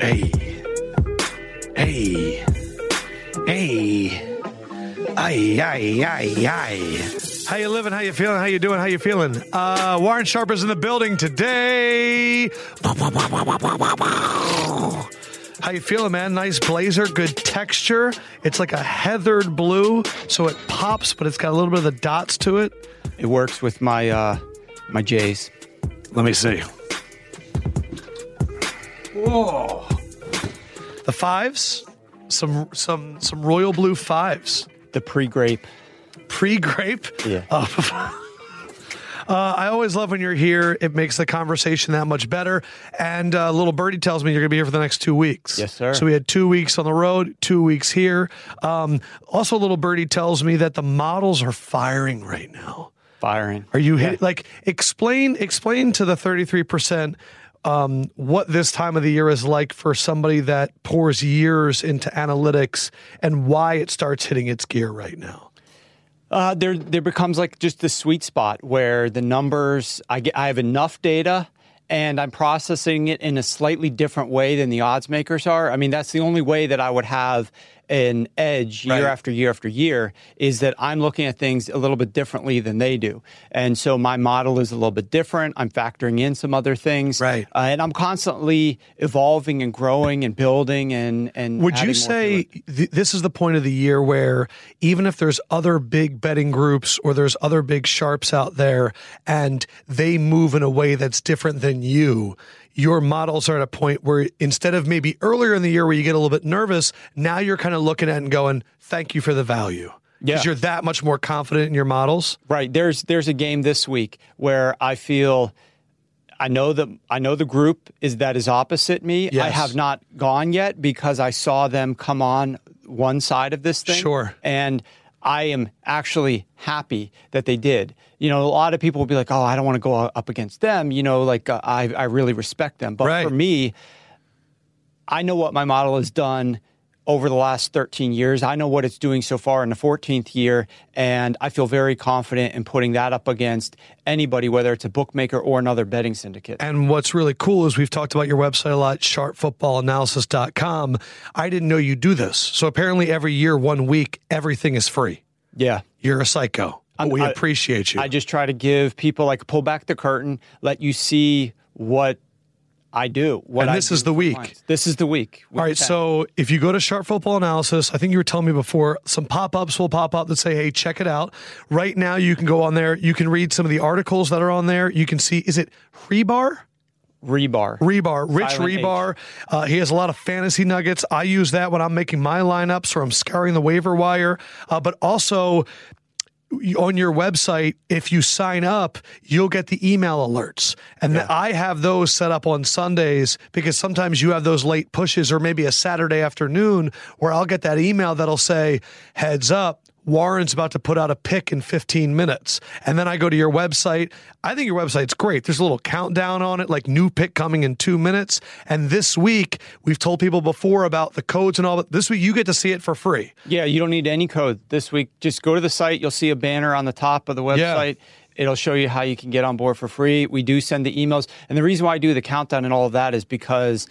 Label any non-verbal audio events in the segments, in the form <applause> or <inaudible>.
Hey. Hey. Hey. Ay, ay, ay, ay. How you living? How you feeling? How you doing? How you feeling? Uh, Warren Sharp is in the building today. How you feeling, man? Nice blazer, good texture. It's like a heathered blue, so it pops, but it's got a little bit of the dots to it. It works with my uh my J's. Let me see. Whoa. The fives, some some some royal blue fives. The pre-grape. Pre-grape. Yeah. Uh, <laughs> uh, I always love when you're here. It makes the conversation that much better. And uh, little birdie tells me you're going to be here for the next two weeks. Yes, sir. So we had two weeks on the road, two weeks here. Um, also, little birdie tells me that the models are firing right now. Firing. Are you Yeah. hit, like explain explain to the 33% um, what this time of the year is like for somebody that pours years into analytics and why it starts hitting its gear right now? Uh, there, there becomes like just the sweet spot where the numbers, I get, I have enough data, and I'm processing it in a slightly different way than the odds makers are. I mean, that's the only way that I would have an edge year Right. after year after year is that I'm looking at things a little bit differently than they do, and so my model is a little bit different. I'm factoring in some other things, Right. Uh, and I'm constantly evolving and growing and building and and. Would you say th- this is the point of the year where even if there's other big betting groups or there's other big sharps out there and they move in a way that's different than you, your models are at a point where instead of maybe earlier in the year where you get a little bit nervous, now you're kind of looking at and going, thank you for the value. Because Yeah. you're that much more confident in your models. Right. There's there's a game this week where I feel I know that I know the group is that is opposite me. I have not gone yet because I saw them come on one side of this thing. Sure. And I am actually happy that they did. You know, a lot of people will be like, "Oh, I don't want to go up against them." You know, like uh, I I really respect them. But Right. for me, I know what my model has done over the last 13 years. I know what it's doing so far in the 14th year, and I feel very confident in putting that up against anybody, whether it's a bookmaker or another betting syndicate. And what's really cool is we've talked about your website a lot, sharpfootballanalysis.com. I didn't know you do this. So apparently every year, one week, everything is free. yeah. You're a psycho. I'm- we I- appreciate you. I just try to give people like pull back the curtain, let you see what I do. What And this do is the week. clients. This is the week. All right, so if you go to Sharp Football Analysis, I think you were telling me before, some pop ups will pop up that say, hey, check it out. Right now, you can go on there. You can read some of the articles that are on there. You can see, is it Hribar? rebar. Hribar, Rich Silent Hribar. Uh, he has a lot of fantasy nuggets. I use that when I'm making my lineups or I'm scouring the waiver wire. Uh, but also on your website, if you sign up, you'll get the email alerts. And I have those set up on Sundays because sometimes you have those late pushes or maybe a Saturday afternoon where I'll get that email that'll say, heads up. Warren's about to put out a pick in 15 minutes. And then I go to your website. I think your website's great. There's a little countdown on it, like new pick coming in two minutes. And this week, we've told people before about the codes and all that. This week, you get to see it for free. Yeah, you don't need any code this week. Just go to the site. You'll see a banner on the top of the website. It'll show you how you can get on board for free. We do send the emails, and the reason why I do the countdown and all of that is because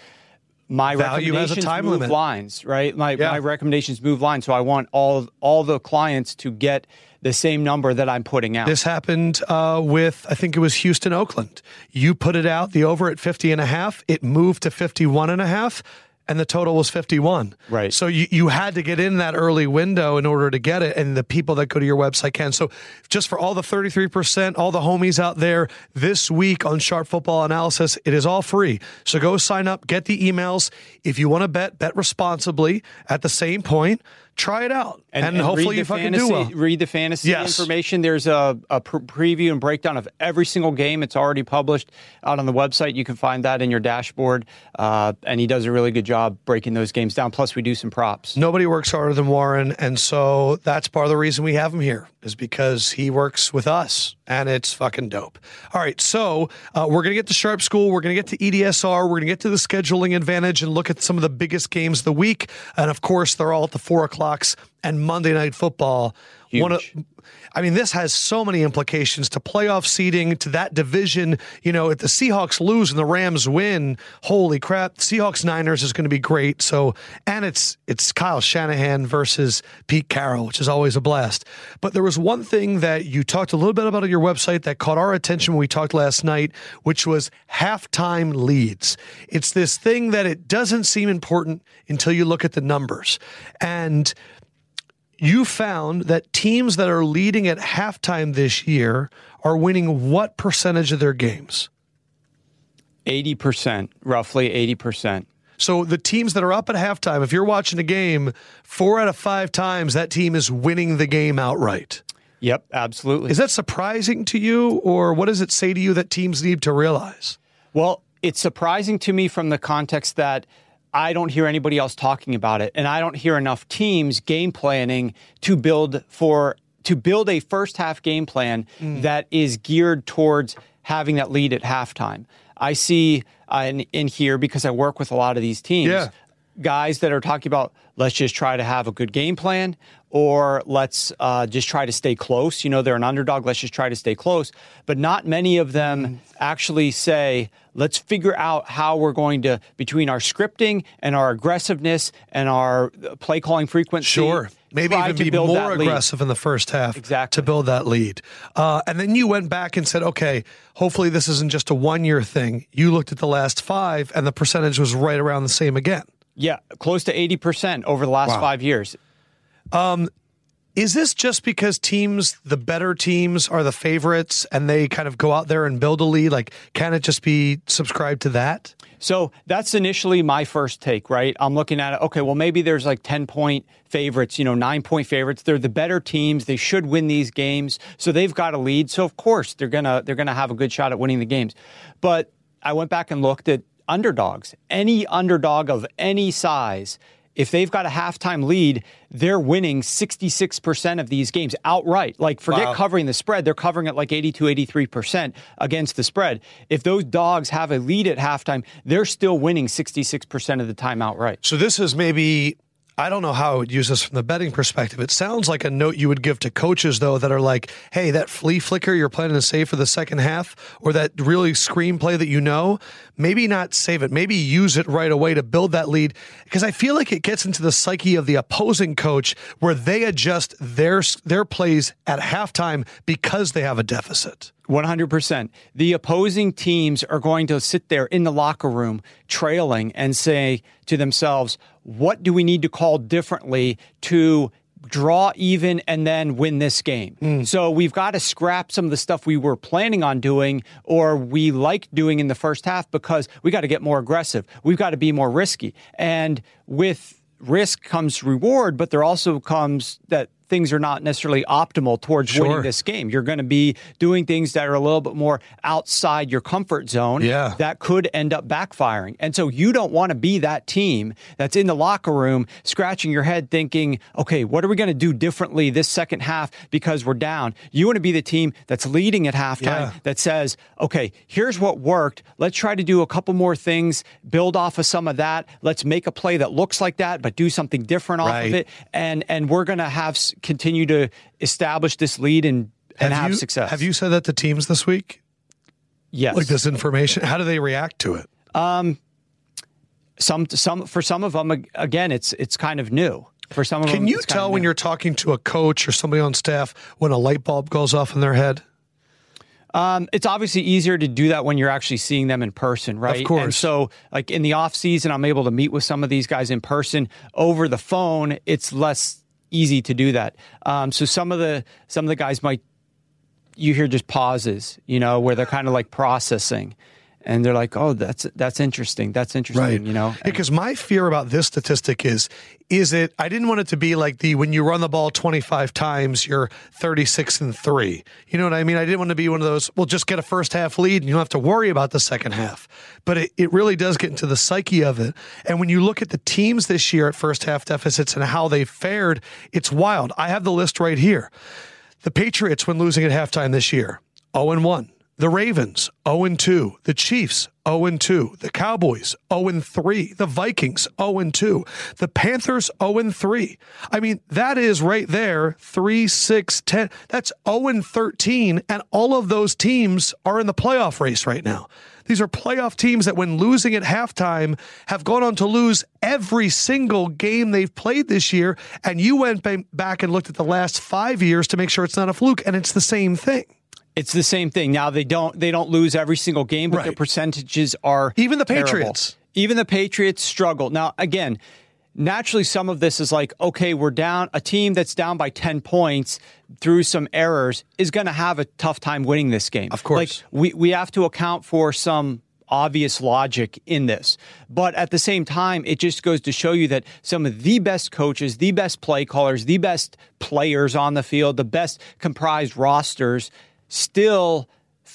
my Value recommendations move limit. lines, right? My Yeah. my recommendations move lines, so I want all all the clients to get the same number that I'm putting out. This happened uh, with, I think it was Houston, Oakland. You put it out, the over at 50 and a half. It moved to 51 and a half. And the total was 51. Right. So you, you had to get in that early window in order to get it, and the people that go to your website can. So just for all the 33%, all the homies out there, this week on Sharp Football Analysis, it is all free. So go sign up, get the emails. If you want to bet, bet responsibly. At the same point, try it out, and, hopefully you fucking fantasy, do well. Read the fantasy Yes. information. There's a, a pr- preview and breakdown of every single game. It's already published out on the website. You can find that in your dashboard. Uh, and he does a really good job breaking those games down. Plus, we do some props. Nobody works harder than Warren, and so that's part of the reason we have him here is because he works with us, and it's fucking dope. All right, so uh, we're gonna get to Sharp School, we're gonna get to EDSR, we're gonna get to the scheduling advantage, and look at some of the biggest games of the week, and of course they're all at the four o'clocks and Monday Night Football. One of, I mean, this has so many implications to playoff seeding, to that division. You know, if the Seahawks lose and the Rams win, holy crap, Seahawks Niners is going to be great. So, and it's it's Kyle Shanahan versus Pete Carroll, which is always a blast. But there was one thing that you talked a little bit about on your website that caught our attention when we talked last night, which was halftime leads. It's this thing that it doesn't seem important until you look at the numbers. And you found that teams that are leading at halftime this year are winning what percentage of their games? 80%, roughly 80%. So the teams that are up at halftime, if you're watching a game, four out of five times that team is winning the game outright. Yep, absolutely. Is that surprising to you, or what does it say to you that teams need to realize? Well, it's surprising to me from the context that I don't hear anybody else talking about it, and I don't hear enough teams game planning to build for to build a first half game plan Mm. that is geared towards having that lead at halftime. I see uh, in, in here because I work with a lot of these teams. Yeah. Guys that are talking about let's just try to have a good game plan, or let's uh, just try to stay close. You know, they're an underdog. Let's just try to stay close. But not many of them actually say, let's figure out how we're going to, between our scripting and our aggressiveness and our uh, play calling frequency. Sure. Maybe even be build more that lead. aggressive in the first half Exactly. to build that lead. Uh, and then you went back and said, okay, hopefully this isn't just a one year thing. You looked at the last five, and the percentage was right around the same again. Yeah, close to 80% over the last Wow. five years. Um, is this just because teams, the better teams, are the favorites and they kind of go out there and build a lead? Like, can it just be subscribed to that? So that's initially my first take, right? I'm looking at it. Okay, well, maybe there's like 10 point favorites, you know, nine point favorites. They're the better teams. They should win these games. So they've got a lead. So of course they're gonna they're gonna have a good shot at winning the games. But I went back and looked at underdogs. Any underdog of any size, if they've got a halftime lead, they're winning 66% of these games outright. Like forget Wow. covering the spread, they're covering it like 82, 83% against the spread. If those dogs have a lead at halftime, they're still winning 66% of the time outright. So this is maybe I don't know how I would use this from the betting perspective. It sounds like a note you would give to coaches though that are like, "Hey, that flea flicker you're planning to save for the second half or that really screenplay that you know, maybe not save it. Maybe use it right away to build that lead because I feel like it gets into the psyche of the opposing coach where they adjust their their plays at halftime because they have a deficit. 100%. The opposing teams are going to sit there in the locker room trailing and say to themselves, what do we need to call differently to draw even and then win this game? Mm. So we've got to scrap some of the stuff we were planning on doing or we like doing in the first half because we got to get more aggressive. We've got to be more risky. And with risk comes reward, but there also comes that things are not necessarily optimal towards Sure. winning this game. You're going to be doing things that are a little bit more outside your comfort zone Yeah. that could end up backfiring. And so you don't want to be that team that's in the locker room scratching your head thinking, okay, what are we going to do differently this second half because we're down? You want to be the team that's leading at halftime Yeah. that says, okay, here's what worked. Let's try to do a couple more things, build off of some of that. Let's make a play that looks like that, but do something different off Right. of it. And and we're going to have continue to establish this lead and and have, you, success. Have you said that to teams this week? Yes. Like this information? How do they react to it? Um, some some for some of them again it's it's kind of new for some of them Can you kind of tell when new. you're talking to a coach or somebody on staff when a light bulb goes off in their head? Um, it's obviously easier to do that when you're actually seeing them in person, right? Of course. And so, like in the off season, I'm able to meet with some of these guys in person. Over the phone, it's less easy to do that. Um, so some of the some of the guys might you hear just pauses, you know, where they're kind of like processing and they're like, "Oh, that's that's interesting. That's interesting." Right. You know, because my fear about this statistic is, is it? I didn't want it to be like the when you run the ball twenty five times, you're thirty six and three. You know what I mean? I didn't want to be one of those. Well, just get a first half lead, and you don't have to worry about the second half. But it, it really does get into the psyche of it. And when you look at the teams this year at first half deficits and how they fared, it's wild. I have the list right here. The Patriots, when losing at halftime this year, zero and one. The Ravens, 0 2. The Chiefs, 0 2. The Cowboys, 0 3. The Vikings, 0 2. The Panthers, 0 3. I mean, that is right there 3, 6, 10. That's 0 13. And all of those teams are in the playoff race right now. These are playoff teams that, when losing at halftime, have gone on to lose every single game they've played this year. And you went back and looked at the last five years to make sure it's not a fluke, and it's the same thing. It's the same thing. Now they don't they don't lose every single game, but Right. their percentages are Even the terrible. Patriots. Even the Patriots struggle. Now again, naturally some of this is like, okay, we're down a team that's down by 10 points through some errors is going to have a tough time winning this game. Of course. Like we we have to account for some obvious logic in this. But at the same time, it just goes to show you that some of the best coaches, the best play callers, the best players on the field, the best comprised rosters still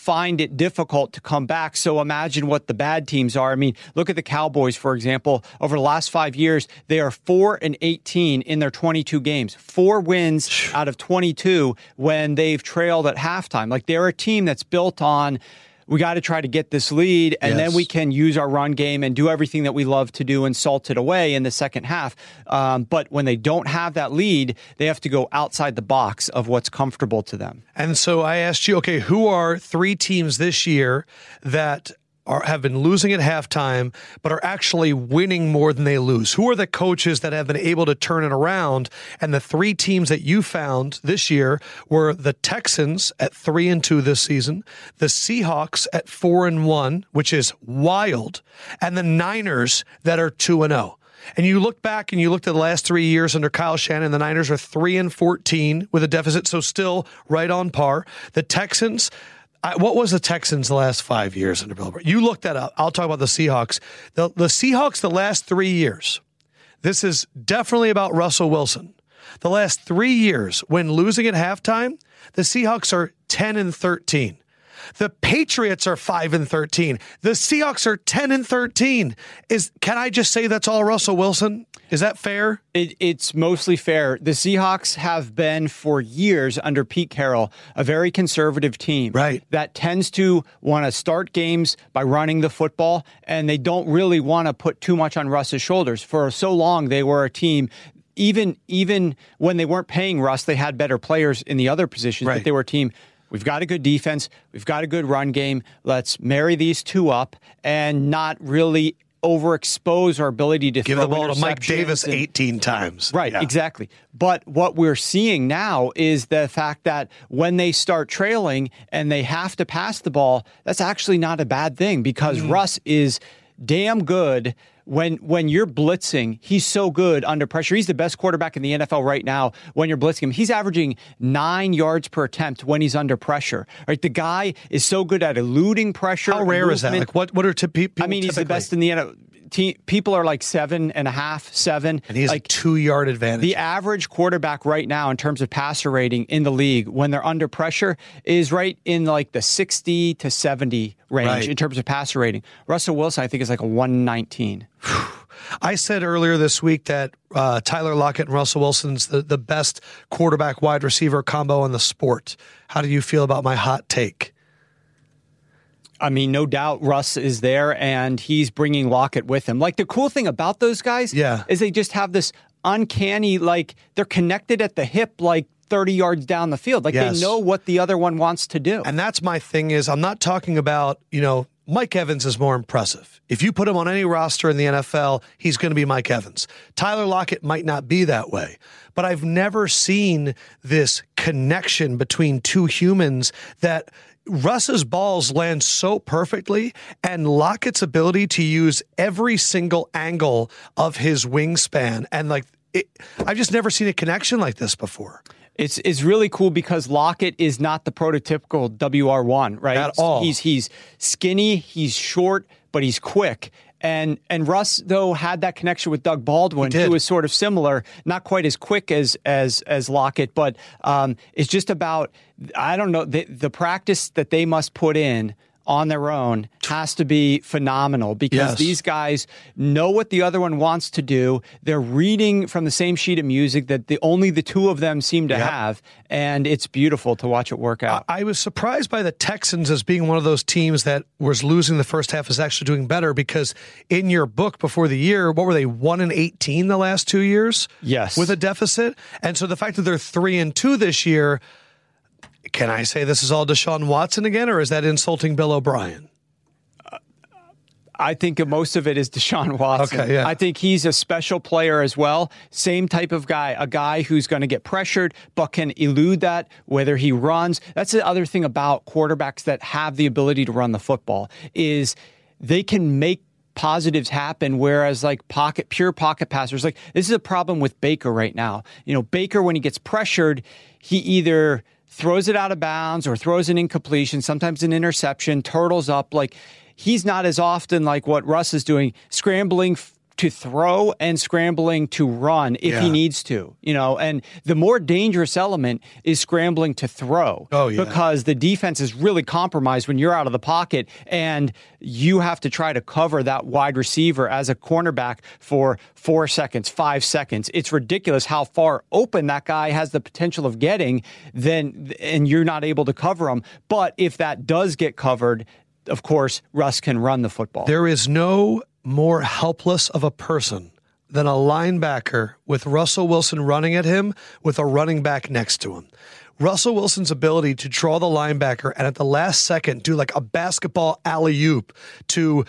find it difficult to come back. So imagine what the bad teams are. I mean, look at the Cowboys, for example. Over the last five years, they are four and 18 in their 22 games, four wins out of 22 when they've trailed at halftime. Like they're a team that's built on. We got to try to get this lead, and then we can use our run game and do everything that we love to do and salt it away in the second half. Um, but when they don't have that lead, they have to go outside the box of what's comfortable to them. And so I asked you, okay, who are three teams this year that are have been losing at halftime, but are actually winning more than they lose? Who are the coaches that have been able to turn it around? And the three teams that you found this year were the Texans at three and two this season, the Seahawks at four and one, which is wild, and the Niners that are two and zero. And you look back and you looked at the last three years under Kyle Shanahan, the Niners are three and fourteen with a deficit, so still right on par. The Texans. I, what was the Texans the last five years under Bill? Belichick? You looked that up. I'll talk about the Seahawks. The, the Seahawks the last three years. This is definitely about Russell Wilson. The last three years, when losing at halftime, the Seahawks are ten and thirteen. The Patriots are 5 and 13. The Seahawks are 10 and 13. Is can I just say that's all Russell Wilson? Is that fair? It, it's mostly fair. The Seahawks have been for years under Pete Carroll a very conservative team. Right. That tends to want to start games by running the football, and they don't really want to put too much on Russ's shoulders. For so long, they were a team. Even even when they weren't paying Russ, they had better players in the other positions, Right. but they were a team. We've got a good defense. We've got a good run game. Let's marry these two up and not really overexpose our ability to Give throw the ball to Mike Davis and- 18 times. Right, Yeah. exactly. But what we're seeing now is the fact that when they start trailing and they have to pass the ball, that's actually not a bad thing because Mm. Russ is damn good when when you're blitzing. He's so good under pressure. He's the best quarterback in the NFL right now when you're blitzing him. He's averaging 9 yards per attempt when he's under pressure. Right? The guy is so good at eluding pressure. How rare is that? Like what what are t- people I mean, he's the best in the NFL. Te- people are like seven and a half, seven. and he has like a 2-yard advantage. the average quarterback right now in terms of passer rating in the league when they're under pressure is right in like the 60 to 70 range Right. in terms of passer rating. Russell Wilson, I think, is like a 119. <sighs> I said earlier this week that uh, Tyler Lockett and Russell Wilson's the, the best quarterback wide receiver combo in the sport. How do you feel about my hot take? I mean, no doubt Russ is there and he's bringing Lockett with him. Like the cool thing about those guys Yeah. is they just have this uncanny, like they're connected at the hip, like 30 yards down the field. Like Yes. they know what the other one wants to do. And that's my thing is I'm not talking about, you know, Mike Evans is more impressive. If you put him on any roster in the NFL, he's going to be Mike Evans. Tyler Lockett might not be that way, but I've never seen this connection between two humans that Russ's balls land so perfectly, and Lockett's ability to use every single angle of his wingspan, and like it, I've just never seen a connection like this before. It's it's really cool because Lockett is not the prototypical WR one, right? At all. He's he's skinny, he's short, but he's quick. And and Russ though had that connection with Doug Baldwin, who was sort of similar, not quite as quick as as as Lockett, but um, it's just about I don't know the the practice that they must put in on their own has to be phenomenal because Yes. these guys know what the other one wants to do. They're reading from the same sheet of music that the only the two of them seem to Yep. have, and it's beautiful to watch it work out. I was surprised by the Texans as being one of those teams that was losing the first half is actually doing better because in your book before the year, what were they one and eighteen the last two years? Yes. with a deficit, and so the fact that they're three and two this year, can I say this is all Deshaun Watson again, or is that insulting Bill O'Brien? I think most of it is Deshaun <laughs> Watson. Okay, yeah. I think he's a special player as well. Same type of guy, a guy who's going to get pressured but can elude that, whether he runs. That's the other thing about quarterbacks that have the ability to run the football is they can make positives happen whereas like pocket pure pocket passers like this is a problem with Baker right now. You know, Baker when he gets pressured, he either throws it out of bounds or throws an incompletion, sometimes an interception, turtles up. Like he's not as often like what Russ is doing, scrambling to throw and scrambling to run if he needs to, you know. And the more dangerous element is scrambling to throw. Oh, yeah. Because the defense is really compromised when you're out of the pocket and you have to try to cover that wide receiver as a cornerback for four seconds, five seconds. It's ridiculous how far open that guy has the potential of getting, then and you're not able to cover him. But if that does get covered, of course, Russ can run the football. There is no more helpless of a person than a linebacker with Russell Wilson running at him with a running back next to him. Russell Wilson's ability to draw the linebacker and at the last second do like a basketball alley oop to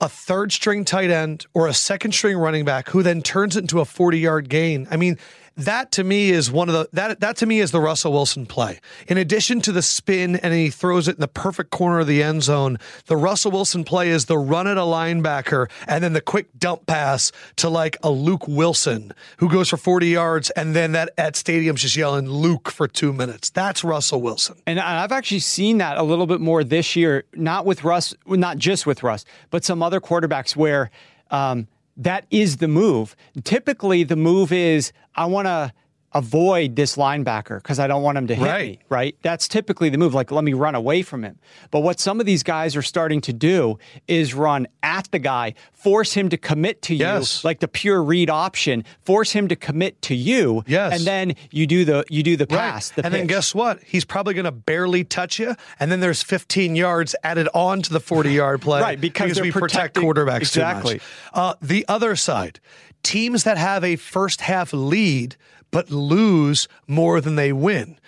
a third string tight end or a second string running back who then turns it into a 40 yard gain. I mean, that to me is one of the that that to me is the Russell Wilson play. In addition to the spin and he throws it in the perfect corner of the end zone, the Russell Wilson play is the run at a linebacker and then the quick dump pass to like a Luke Wilson who goes for 40 yards and then that at stadium's just yelling Luke for 2 minutes. That's Russell Wilson. And I've actually seen that a little bit more this year, not with Russ, not just with Russ, but some other quarterbacks where um, that is the move. Typically, the move is I want to avoid this linebacker because I don't want him to hit Right. me, right? That's typically the move. Like, let me run away from him. But what some of these guys are starting to do is run at the guy, force him to commit to you, Yes. like the pure read option, force him to commit to you. Yes. And then you do the you do the Right. pass. The and then guess what? He's probably going to barely touch you, and then there's 15 yards added on to the 40 yard play. Right, because they're we protect quarterbacks Exactly. too much. Uh, the other side, teams that have a first half lead but lose more than they win.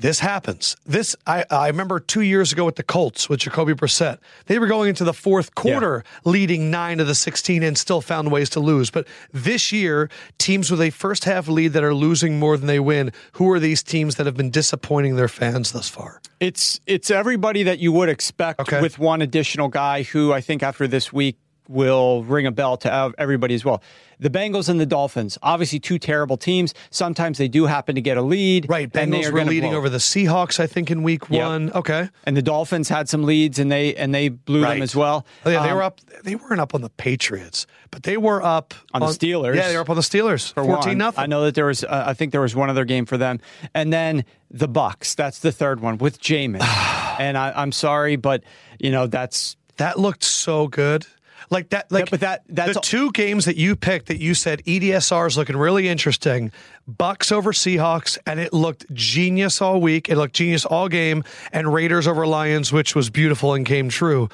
This happens. This I, I remember two years ago with the Colts with Jacoby Brissett. They were going into the fourth quarter, leading nine of the sixteen, and still found ways to lose. But this year, teams with a first half lead that are losing more than they win. Who are these teams that have been disappointing their fans thus far? It's it's everybody that you would expect Okay. with one additional guy who I think after this week will ring a bell to everybody as well. The Bengals and the Dolphins, obviously two terrible teams. Sometimes they do happen to get a lead. Right, they Bengals were leading blow. over the Seahawks, I think, in Week Yep. One. Okay, and the Dolphins had some leads and they and they blew them as well. Oh, yeah, they Um, were up. They weren't up on the Patriots, but they were up On the Steelers. Yeah, they were up on the Steelers, for fourteen nothing. I know that there was. Uh, I think there was one other game for them, and then the Bucs. That's the third one with Jameis. <sighs> and I, I'm sorry, but you know that's That looked so good. Like that, like but that- that's the two games that you picked that you said EDSR is looking really interesting. Bucs over Seahawks, and it looked genius all week. It looked genius all game, and Raiders over Lions, which was beautiful and came true.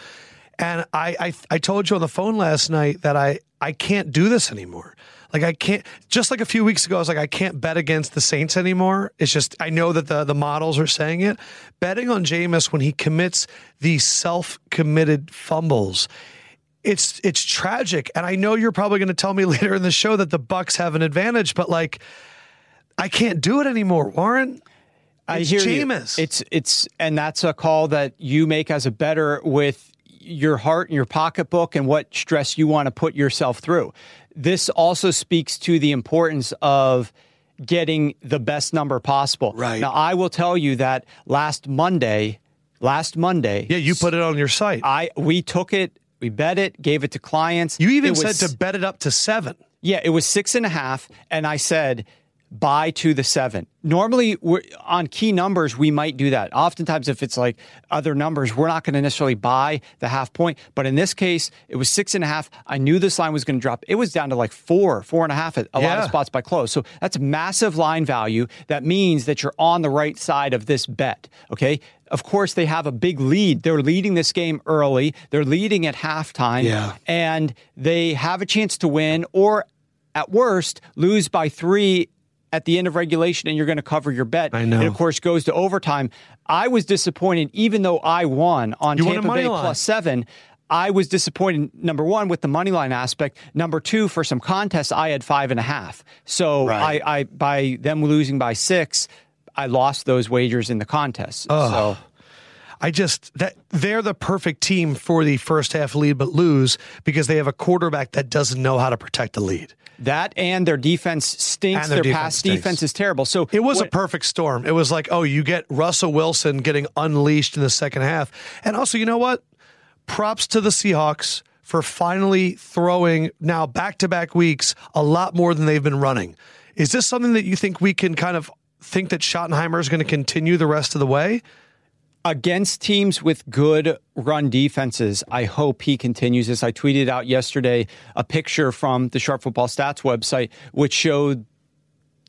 And I, I, I told you on the phone last night that I, I can't do this anymore. Like I can't. Just like a few weeks ago, I was like, I can't bet against the Saints anymore. It's just I know that the the models are saying it. Betting on Jameis when he commits these self committed fumbles it's it's tragic and i know you're probably going to tell me <laughs> later in the show that the bucks have an advantage but like i can't do it anymore warren I hear you. It's it's and that's a call that you make as a better with your heart and your pocketbook and what stress you want to put yourself through. This also speaks to the importance of getting the best number possible. Right. Now I will tell you that last Monday, last Monday, yeah, you put it on your site. I we took it, we bet it, gave it to clients. you even It was- said to bet it up to seven. yeah, it was six and a half, and I said buy to the seven. Normally, we're, on key numbers, we might do that. Oftentimes, if it's like other numbers, we're not going to necessarily buy the half point. But in this case, it was six and a half. I knew this line was going to drop. It was down to like four, four and a half at a lot of spots by close. So that's massive line value. That means that you're on the right side of this bet. Okay. Of course, they have a big lead. They're leading this game early. They're leading at halftime Yeah. and they have a chance to win or at worst lose by three at the end of regulation and you're going to cover your bet. I know. And of course goes to overtime. I was disappointed even though I won on You Tampa Bay plus seven. I was disappointed, number one, with the money line aspect. Number two, for some contests, I had five and a half. So Right. I, I by them losing by six, I lost those wagers in the contest. So I just that they're the perfect team for the first half lead but lose because they have a quarterback that doesn't know how to protect the lead. That and their defense stinks. And their their defense pass stinks. defense is terrible. So It was what- a perfect storm. It was like, oh, you get Russell Wilson getting unleashed in the second half. And also, you know what? Props to the Seahawks for finally throwing now back to back weeks a lot more than they've been running. Is this something that you think we can kind of think that Schottenheimer is going to continue the rest of the way? Against teams with good run defenses, I hope he continues this. I tweeted out yesterday a picture from the Sharp Football Stats website, which showed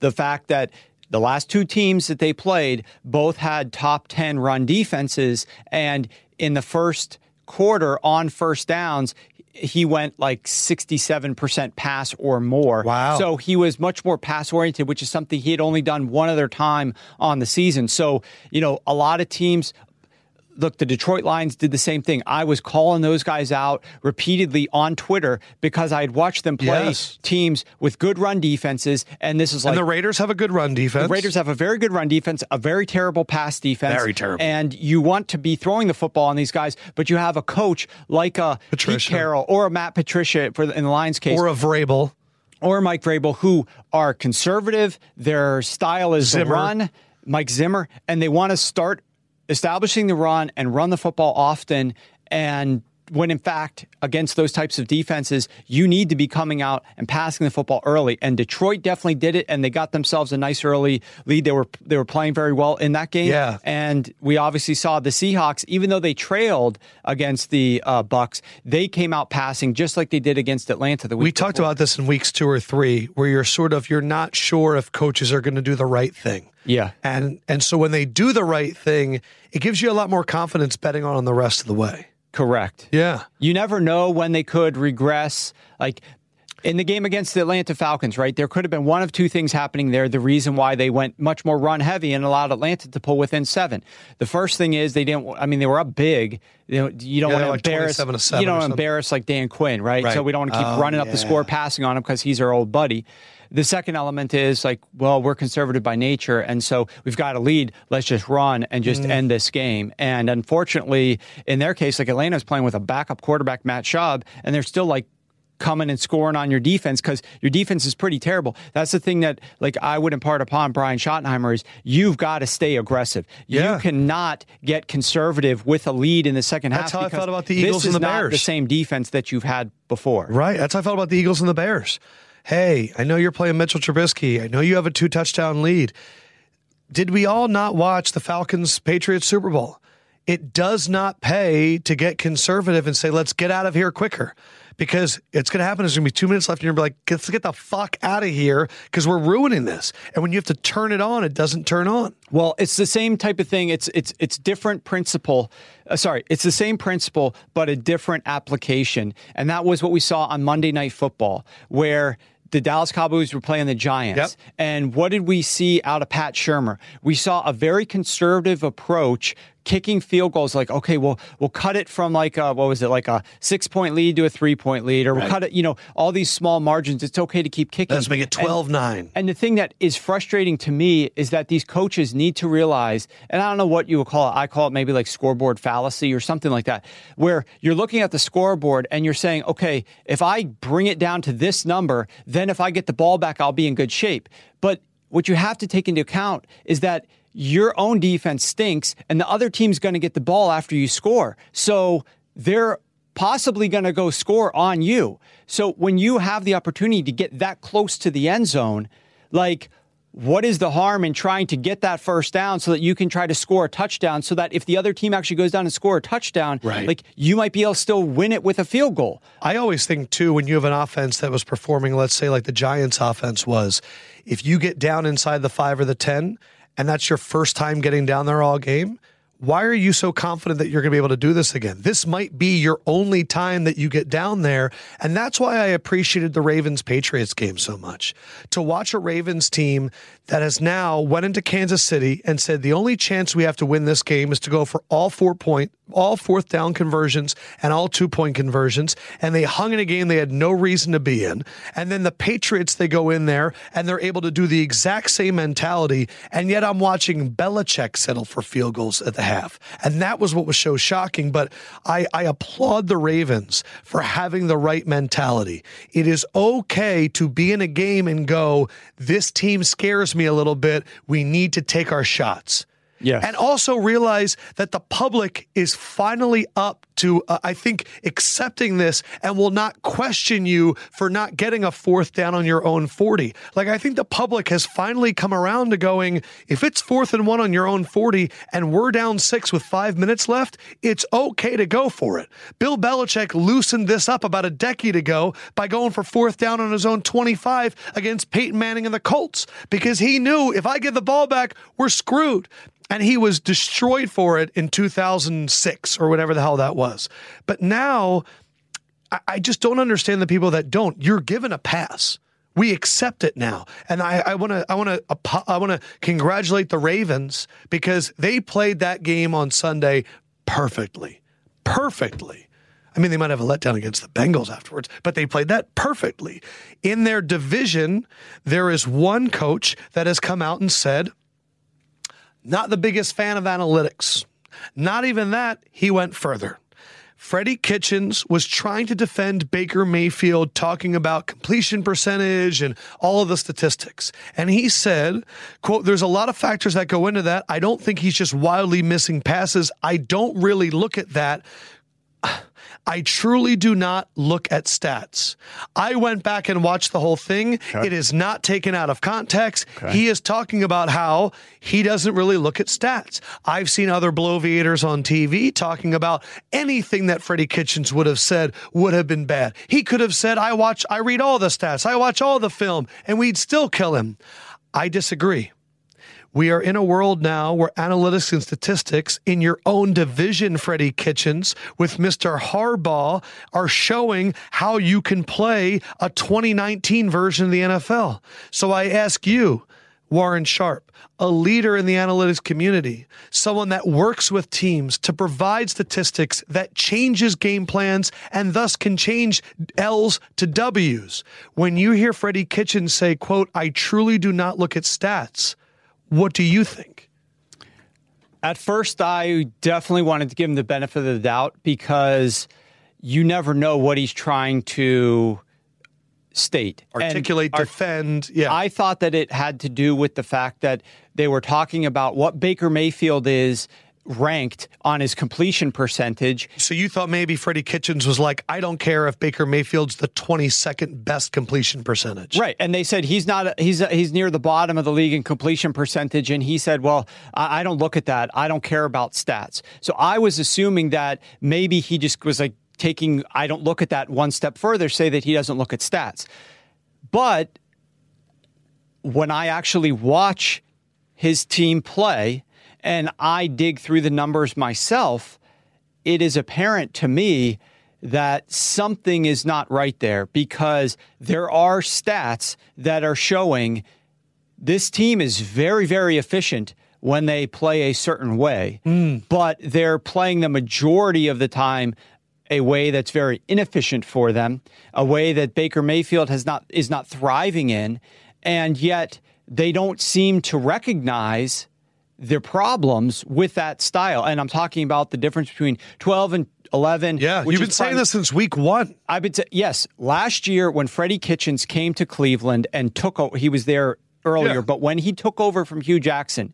the fact that the last two teams that they played both had top 10 run defenses. And in the first quarter on first downs, he went like 67% pass or more. Wow. So he was much more pass oriented, which is something he had only done one other time on the season. So, you know, a lot of teams look, the Detroit Lions did the same thing. I was calling those guys out repeatedly on Twitter because I had watched them play Yes. teams with good run defenses, and this is like and the Raiders have a good run defense. the Raiders have a very good run defense, a very terrible pass defense. Very terrible. And you want to be throwing the football on these guys, but you have a coach like a Patricia. Pete Carroll or a Matt Patricia for the, in the Lions case, or a Vrabel. or Mike Vrabel, who are conservative. Their style is Zimmer. run, Mike Zimmer, and they want to start establishing the run and run the football often. And when in fact, against those types of defenses, you need to be coming out and passing the football early. And Detroit definitely did it, and they got themselves a nice early lead. They were they were playing very well in that game. Yeah. And we obviously saw the Seahawks, even though they trailed against the uh, Bucks, they came out passing just like they did against Atlanta the week. We talked about this in weeks two or three, where you're sort of you're not sure if coaches are going to do the right thing. Yeah. And and so when they do the right thing, it gives you a lot more confidence betting on them the rest of the way. Correct. Yeah. You never know when they could regress. Like in the game against the Atlanta Falcons, right? There could have been one of two things happening there. The reason why they went much more run heavy and allowed Atlanta to pull within seven. The first thing is they didn't. I mean, they were up big. You, don't Yeah, want to like embarrass. 27 to seven you don't want to embarrass like Dan Quinn, right? Right. So we don't want to keep Oh, running up the score, passing on him because he's our old buddy. The second element is like, well, we're conservative by nature, and so we've got a lead. Let's just run and just Mm. end this game. And unfortunately, in their case, like Atlanta's playing with a backup quarterback, Matt Schaub, and they're still like coming and scoring on your defense because your defense is pretty terrible. That's the thing that like I would impart upon Brian Schottenheimer is you've got to stay aggressive. Yeah. You cannot get conservative with a lead in the second That's half. how I felt about the this Eagles and is the not Bears. The same defense that you've had before. Right. That's how I felt about the Eagles and the Bears. Hey, I know you're playing Mitchell Trubisky. I know you have a two touchdown lead. Did we all not watch the Falcons Patriots Super Bowl? It does not pay to get conservative and say, let's get out of here quicker. Because it's going to happen. There's going to be two minutes left, and you're be like, let's get the fuck out of here because we're ruining this. And when you have to turn it on, it doesn't turn on. Well, it's the same type of thing. It's it's it's different principle. Uh, sorry, it's the same principle but a different application. And that was what we saw on Monday Night Football, where the Dallas Cowboys were playing the Giants. Yep. And what did we see out of Pat Shurmur? We saw a very conservative approach kicking field goals like, okay, well, we'll cut it from like, a, what was it, like a six point lead to a three point lead, or we'll cut it, you know, all these small margins. It's okay to keep kicking. Let's make it 12 9. And the thing that is frustrating to me is that these coaches need to realize, and I don't know what you would call it, I call it maybe like scoreboard fallacy or something like that, where you're looking at the scoreboard and you're saying, okay, if I bring it down to this number, then if I get the ball back, I'll be in good shape. But what you have to take into account is that your own defense stinks and the other team's going to get the ball after you score. So they're possibly going to go score on you. So when you have the opportunity to get that close to the end zone, like, what is the harm in trying to get that first down so that you can try to score a touchdown so that if the other team actually goes down and score a touchdown, right. like you might be able to still win it with a field goal. I always think too when you have an offense that was performing, let's say like the Giants offense was, if you get down inside the 5 or the 10 and that's your first time getting down there all game, why are you so confident that you're going to be able to do this again? This might be your only time that you get down there. And that's why I appreciated the Ravens Patriots game so much. To watch a Ravens team that has now went into Kansas City and said the only chance we have to win this game is to go for all four point, all fourth down conversions and all two point conversions. And they hung in a game they had no reason to be in. And then the Patriots, they go in there and they're able to do the exact same mentality. And yet I'm watching Belichick settle for field goals at the half. And that was what was so shocking. But I, I applaud the Ravens for having the right mentality. It is okay to be in a game and go, this team scares me a little bit. We need to take our shots. Yes. And also realize that the public is finally up to, uh, I think, accepting this and will not question you for not getting a fourth down on your own 40. Like, I think the public has finally come around to going, if it's fourth and one on your own 40 and we're down six with five minutes left, it's okay to go for it. Bill Belichick loosened this up about a decade ago by going for fourth down on his own 25 against Peyton Manning and the Colts because he knew if I get the ball back, we're screwed and he was destroyed for it in 2006 or whatever the hell that was. But now, I just don't understand the people that don't. You're given a pass. We accept it now, and I want to I want to I want to congratulate the Ravens because they played that game on Sunday perfectly, perfectly. I mean, they might have a letdown against the Bengals afterwards, but they played that perfectly. In their division, there is one coach that has come out and said, not the biggest fan of analytics. Not even that, he went further. Freddie Kitchens was trying to defend Baker Mayfield, talking about completion percentage and all of the statistics. And he said, quote, there's a lot of factors that go into that. I don't think he's just wildly missing passes. I don't really look at that. I truly do not look at stats. I went back and watched the whole thing. Okay. It is not taken out of context. Okay. He is talking about how he doesn't really look at stats. I've seen other bloviators on TV talking about anything that Freddie Kitchens would have said would have been bad. He could have said, I watch, I read all the stats, I watch all the film, and we'd still kill him. I disagree. We are in a world now where analytics and statistics in your own division, Freddie Kitchens, with Mr. Harbaugh, are showing how you can play a 2019 version of the NFL. So I ask you, Warren Sharp, a leader in the analytics community, someone that works with teams to provide statistics that changes game plans and thus can change L's to W's. When you hear Freddie Kitchens say, quote, I truly do not look at stats what do you think? At first, I definitely wanted to give him the benefit of the doubt because you never know what he's trying to state, articulate, and defend. Yeah, I thought that it had to do with the fact that they were talking about what Baker Mayfield is ranked on his completion percentage. So you thought maybe Freddie Kitchens was like, I don't care if Baker Mayfield's the 22nd best completion percentage. Right. And they said he's not, he's, he's near the bottom of the league in completion percentage. And he said, well, I, I don't look at that. I don't care about stats. So I was assuming that maybe he just was like taking, I don't look at that one step further, say that he doesn't look at stats. But when I actually watch his team play, and I dig through the numbers myself, it is apparent to me that something is not right there because there are stats that are showing this team is very, very efficient when they play a certain way, Hmm. but they're playing the majority of the time a way that's very inefficient for them, a way that Baker Mayfield has not is not thriving in, and yet they don't seem to recognize their problems with that style. And I'm talking about the difference between 12 and 11. Yeah, you've been saying this since week one. I've been t- yes. Last year, when Freddie Kitchens came to Cleveland and took, o- he was there earlier, Yeah. but when he took over from Hue Jackson,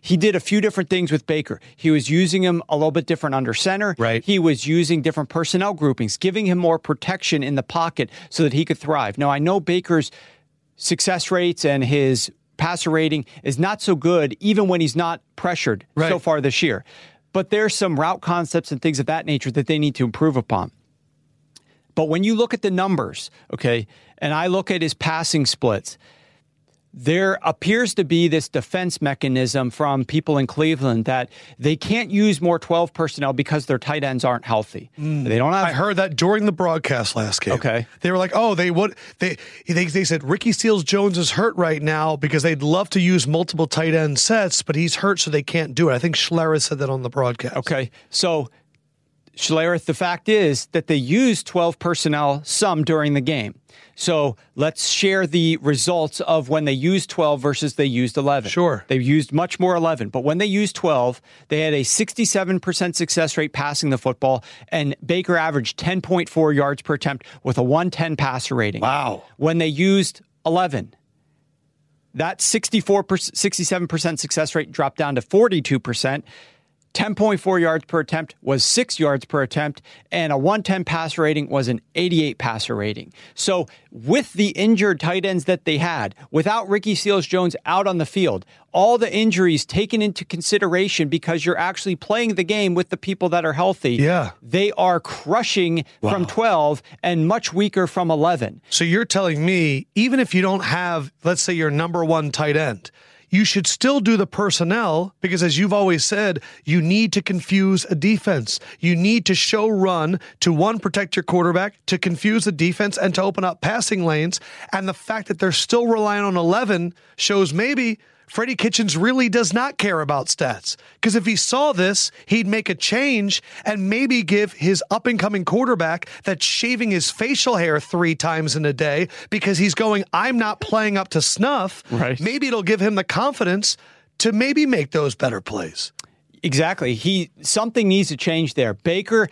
he did a few different things with Baker. He was using him a little bit different under center. Right. He was using different personnel groupings, giving him more protection in the pocket so that he could thrive. Now, I know Baker's success rates and his passer rating is not so good, even when he's not pressured so far this year. But there's some route concepts and things of that nature that they need to improve upon. But when you look at the numbers, okay, and I look at his passing splits, there appears to be this defense mechanism from people in Cleveland that they can't use more 12 personnel because their tight ends aren't healthy. Mm. They don't have I heard that during the broadcast last game. Okay. They were like, "Oh, they would they they, they said Ricky Seals Jones is hurt right now because they'd love to use multiple tight end sets, but he's hurt so they can't do it." I think Schlereth said that on the broadcast. Okay. So, Schlereth, the fact is that they used 12 personnel some during the game. So let's share the results of when they used 12 versus they used 11. Sure. They used much more 11, but when they used 12, they had a 67% success rate passing the football, and Baker averaged 10.4 yards per attempt with a 110 passer rating. Wow. When they used 11, that 64 67% success rate dropped down to 42%. 10.4 yards per attempt was 6 yards per attempt and a 110 passer rating was an 88 passer rating. So, with the injured tight ends that they had, without Ricky Seals Jones out on the field, all the injuries taken into consideration because you're actually playing the game with the people that are healthy. Yeah. They are crushing from 12 and much weaker from 11. So you're telling me even if you don't have, let's say, your number one tight end, you should still do the personnel because, as you've always said, you need to confuse a defense. You need to show run to one, protect your quarterback, to confuse the defense, and to open up passing lanes. And the fact that they're still relying on 11 shows maybe Freddie Kitchens really does not care about stats. Because if he saw this, he'd make a change and maybe give his up and coming quarterback that's shaving his facial hair three times in a day because he's going, I'm not playing up to snuff. Right. Maybe it'll give him the confidence to maybe make those better plays. Exactly. He something needs to change there. Baker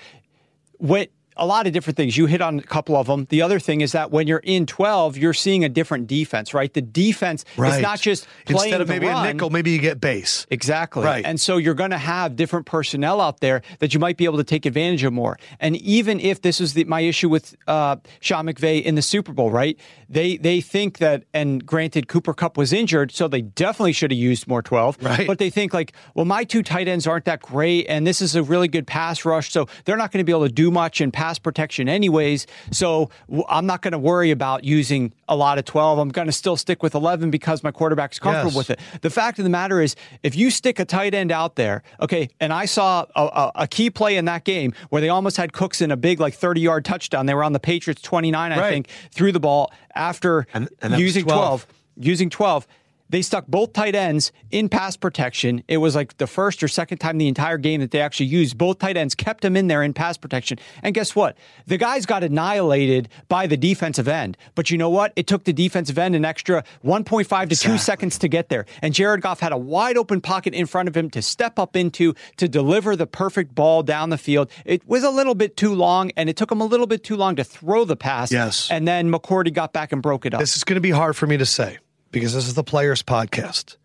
went a lot of different things. You hit on a couple of them. The other thing is that when you're in 12, you're seeing a different defense, right? The defense is not just playing Instead of maybe run. a nickel, maybe you get base. Exactly. Right. And so you're going to have different personnel out there that you might be able to take advantage of more. And even if this is the, my issue with uh, Sean McVay in the Super Bowl, right? They they think that, and granted, Cooper Kupp was injured, so they definitely should have used more 12. Right. But they think like, well, my two tight ends aren't that great, and this is a really good pass rush, so they're not going to be able to do much in pass protection anyways. So I'm not going to worry about using a lot of 12. I'm going to still stick with 11 because my quarterback's comfortable Yes. with it. The fact of the matter is, if you stick a tight end out there, okay, and I saw a, a, a key play in that game where they almost had Cooks in a big, like 30 yard touchdown. They were on the Patriots 29, I Right. think, threw the ball after And- and using 12. 12 using 12 they stuck both tight ends in pass protection. It was like the first or second time the entire game that they actually used both tight ends, kept them in there in pass protection. And guess what? The guys got annihilated by the defensive end. But you know what? It took the defensive end an extra 1.5 to 2 seconds to get there. And Jared Goff had a wide open pocket in front of him to step up into to deliver the perfect ball down the field. It was a little bit too long, and it took him a little bit too long to throw the pass. Yes. And then McCourty got back and broke it up. This is going to be hard for me to say because this is the Players Podcast.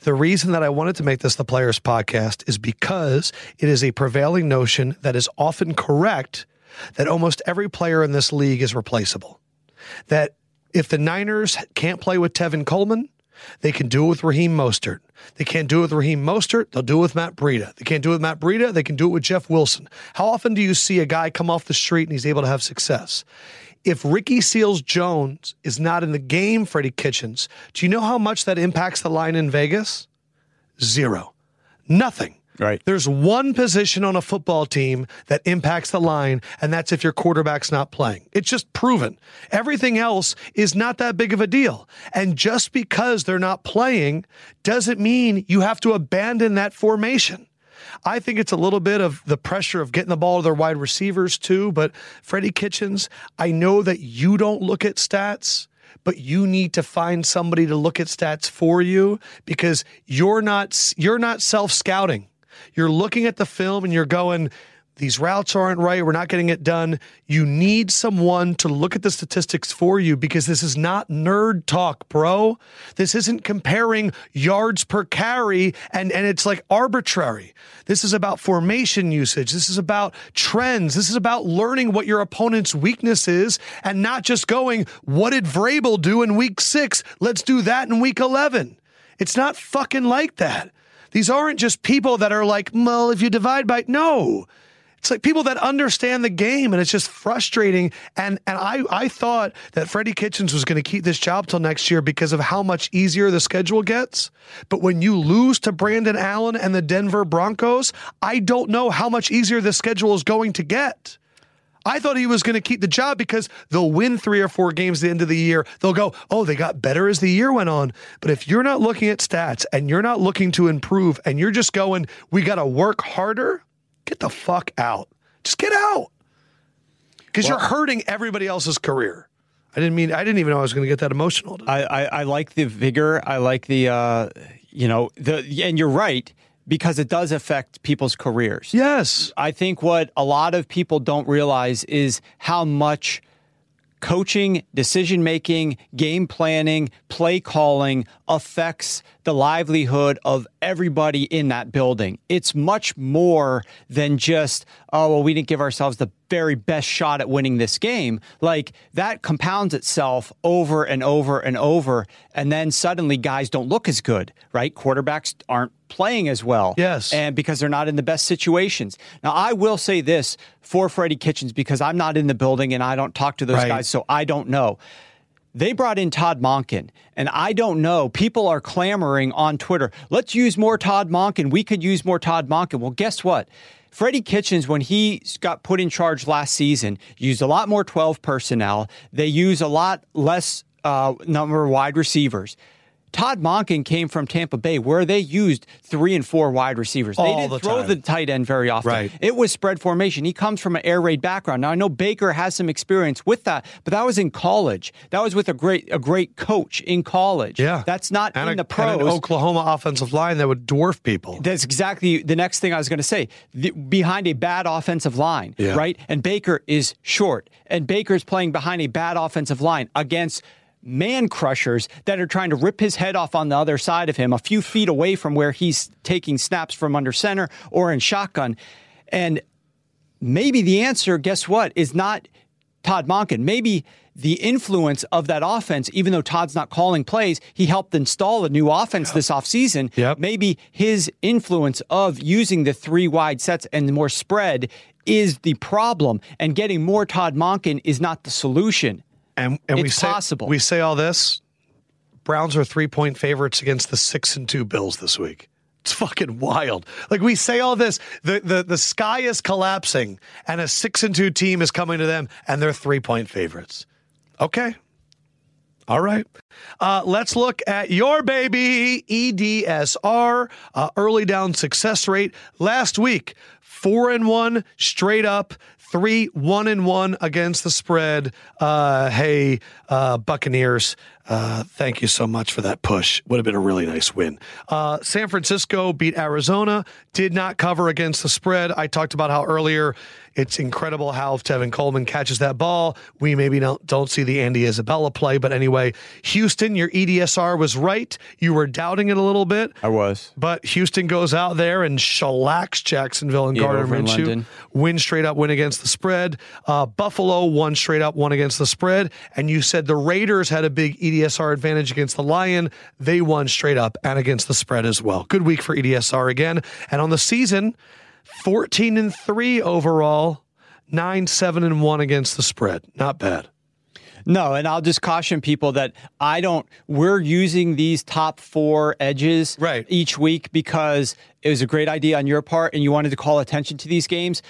The reason that I wanted to make this the Players Podcast is because it is a prevailing notion that is often correct that almost every player in this league is replaceable. That if the Niners can't play with Tevin Coleman, they can do it with Raheem Mostert. They can't do it with Raheem Mostert. They'll do it with Matt Breida. They can't do it with Matt Breida. They can do it with Jeff Wilson. How often do you see a guy come off the street and he's able to have success? If Ricky Seals Jones is not in the game, Freddie Kitchens, do you know how much that impacts the line in Vegas? Zero. Nothing. Right. There's one position on a football team that impacts the line, and that's if your quarterback's not playing. It's just proven. Everything else is not that big of a deal. And just because they're not playing doesn't mean you have to abandon that formation. I think it's a little bit of the pressure of getting the ball to their wide receivers too. But Freddie Kitchens, I know that you don't look at stats, but you need to find somebody to look at stats for you because you're not you're not self scouting. You're looking at the film and you're going, these routes aren't right. We're not getting it done. You need someone to look at the statistics for you because this is not nerd talk, bro. This isn't comparing yards per carry and, and it's like arbitrary. This is about formation usage. This is about trends. This is about learning what your opponent's weakness is and not just going, what did Vrabel do in week six? Let's do that in week 11. It's not fucking like that. These aren't just people that are like, well, if you divide by, no. It's like people that understand the game, and it's just frustrating. And and I I thought that Freddie Kitchens was going to keep this job till next year because of how much easier the schedule gets. But when you lose to Brandon Allen and the Denver Broncos, I don't know how much easier the schedule is going to get. I thought he was going to keep the job because they'll win three or four games at the end of the year. They'll go, oh, they got better as the year went on. But if you're not looking at stats and you're not looking to improve and you're just going, we got to work harder, get the fuck out. Just get out. Because well, you're hurting everybody else's career. I didn't mean, I didn't even know I was going to get that emotional. I, I, I, like the vigor. I like the, uh, you know, the, and you're right because it does affect people's careers. Yes. I think what a lot of people don't realize is how much coaching, decision making, game planning, play calling affects the livelihood of everybody in that building. It's much more than just, oh, well, we didn't give ourselves the very best shot at winning this game. Like that compounds itself over and over and over. And then suddenly guys don't look as good, right? Quarterbacks aren't playing as well. Yes. And because they're not in the best situations. Now, I will say this for Freddie Kitchens because I'm not in the building and I don't talk to those right. guys, so I don't know. They brought in Todd Monken, and I don't know. People are clamoring on Twitter. Let's use more Todd Monken. We could use more Todd Monken. Well, guess what? Freddie Kitchens, when he got put in charge last season, used a lot more 12 personnel. They use a lot less uh, number of wide receivers. Todd Monken came from Tampa Bay, where they used three and four wide receivers. All they didn't the throw time. the tight end very often. Right. It was spread formation. He comes from an air raid background. Now I know Baker has some experience with that, but that was in college. That was with a great a great coach in college. Yeah, that's not and in a, the pros. an Oklahoma offensive line that would dwarf people. That's exactly the next thing I was going to say. The, behind a bad offensive line, yeah. right? And Baker is short, and Baker's playing behind a bad offensive line against man crushers that are trying to rip his head off on the other side of him, a few feet away from where he's taking snaps from under center or in shotgun. And maybe the answer, guess what, is not Todd Monken. Maybe the influence of that offense, even though Todd's not calling plays, he helped install a new offense this offseason. Yep. Maybe his influence of using the three wide sets and more spread is the problem, and getting more Todd Monken is not the solution. And, and it's we say, possible. We say all this. Browns are three point favorites against the six and two Bills this week. It's fucking wild. Like we say all this, the, the the sky is collapsing, and a six and two team is coming to them, and they're three point favorites. Okay. All right. Uh, let's look at your baby, EDSR, uh, early down success rate. Last week, four and one straight up, three one and one against the spread. Uh, hey, uh, Buccaneers, uh, thank you so much for that push. Would have been a really nice win. Uh, San Francisco beat Arizona, did not cover against the spread. I talked about how earlier it's incredible how if Tevin Coleman catches that ball, we maybe don't, don't see the Andy Isabella play. But anyway, Houston, your EDSR was right. You were doubting it a little bit. I was. But Houston goes out there and shellacks Jacksonville and yeah, Gardner Minshew. Win straight up win against the spread. Uh, Buffalo won straight up one against the spread. And you said the Raiders had a big EDSR advantage against the Lion. They won straight up and against the spread as well. Good week for EDSR again. And on the season, 14 and 3 overall, 9 7 and 1 against the spread. Not bad. No, and I'll just caution people that I don't. We're using these top four edges Right. each week because it was a great idea on your part, and you wanted to call attention to these games.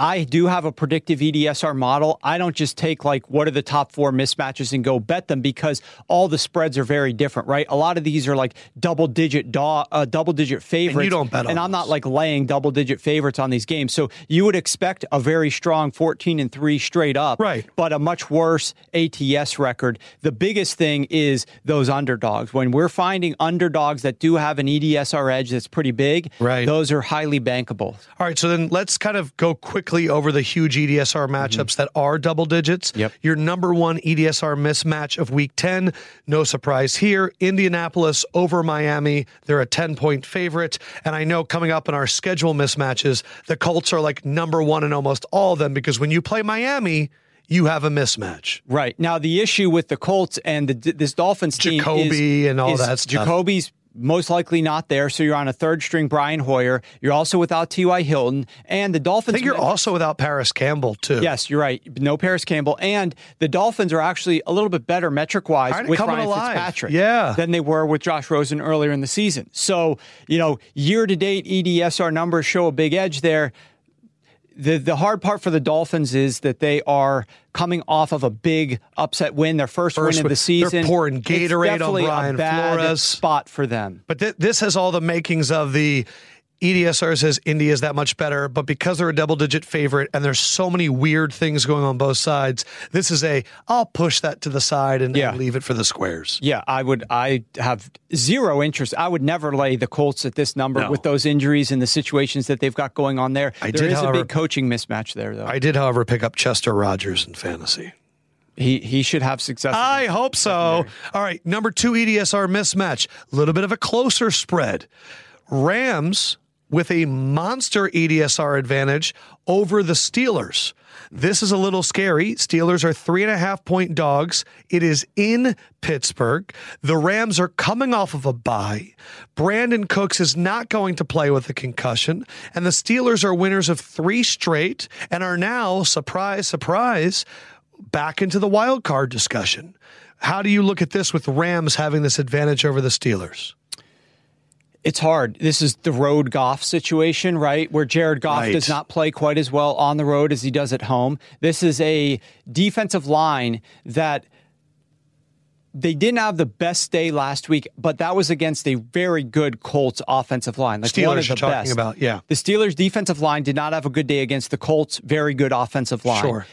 I do have a predictive EDSR model. I don't just take like what are the top four mismatches and go bet them because all the spreads are very different, right? A lot of these are like double digit uh, double digit favorites, don't bet And I'm not like laying double digit favorites on these games, so you would expect a very strong 14 and three straight up, Right. But a much worse ATS record. The biggest thing is those underdogs. When we're finding underdogs that do have an EDSR edge that's pretty big, Right. Those are highly bankable. All right, so then let's kind of go quickly over the huge EDSR matchups mhm. that are double digits. Yep. Your number one EDSR mismatch of week 10, no surprise here. Indianapolis over Miami. They're a 10 point favorite. And I know coming up in our schedule mismatches, the Colts are like number one in almost all of them because when you play Miami, you have a mismatch. Right now, the issue with the Colts and the, this Dolphins team Jacoby is, and all is that stuff. Jacoby's most likely not there, so you're on a third string Brian Hoyer. You're also without T.Y. Hilton, and the Dolphins. I think you're also without Parris Campbell, too. Yes, you're right. No Parris Campbell, and the Dolphins are actually a little bit better metric wise with Ryan alive. Fitzpatrick, Yeah. than they were with Josh Rosen earlier in the season. So you know, year to date EDSR numbers show a big edge there. The the hard part for the Dolphins is that they are coming off of a big upset win, their first, First win of the season. They're pouring Gatorade on Brian a bad Flores. spot for them. But th- this has all the makings of the EDSR says Indy is that much better, but because they're a double digit favorite and there's so many weird things going on both sides, this is a I'll push that to the side and, Yeah. and leave it for the squares. Yeah, I would. I have zero interest. I would never lay the Colts at this number No. with those injuries and the situations that they've got going on there. I There did, is however- a big coaching mismatch there, though. I did, however, pick up Chester Rogers in fantasy. he he should have success. I hope so. All right, number two E EDSR mismatch, a little bit of a closer spread. Rams with a monster EDSR advantage over the Steelers. This is a little scary. Steelers are three and a half point dogs. It is in Pittsburgh. The Rams are coming off of a bye. Brandin Cooks is not going to play with a concussion. And the Steelers are winners of three straight and are now, surprise, surprise, back into the wild card discussion. How do you look at this with Rams having this advantage over the Steelers? It's hard. This is the road Goff situation, right? Where Jared Goff Right. does not play quite as well on the road as he does at home. This is a defensive line that they didn't have the best day last week, but that was against a very good Colts offensive line. Like one Steelers of the talking best. about, yeah. The Steelers defensive line did not have a good day against the Colts, very good offensive line. Sure.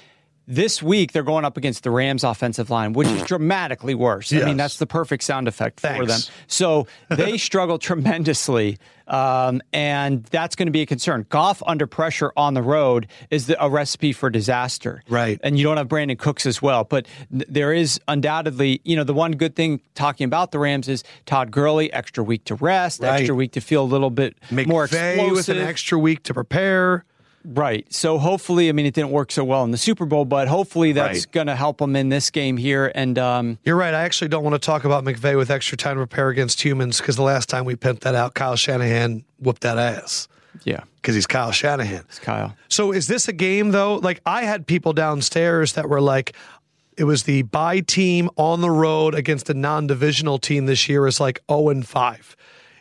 This week they're going up against the Rams offensive line, which is dramatically worse. I mean, that's the perfect sound effect for them. So they <laughs> struggle tremendously, um, and that's going to be a concern. Goff under pressure on the road is the, a recipe for disaster. Right. And you don't have Brandin Cooks as well, but n- there is undoubtedly, you know, the one good thing talking about the Rams is Todd Gurley, extra week to rest, Right. extra week to feel a little bit more McVay explosive. with an extra week to prepare. Right. So hopefully, I mean, it didn't work so well in the Super Bowl, but hopefully that's Right. going to help them in this game here. And um, You're right. I actually don't want to talk about McVay with extra time to prepare against humans because the last time we pimped that out, Kyle Shanahan whooped that ass yeah, because he's Kyle Shanahan. it's Kyle. So is this a game though? Like I had people downstairs that were like, it was the bye team on the road against a non-divisional team this year is like 0 and 5.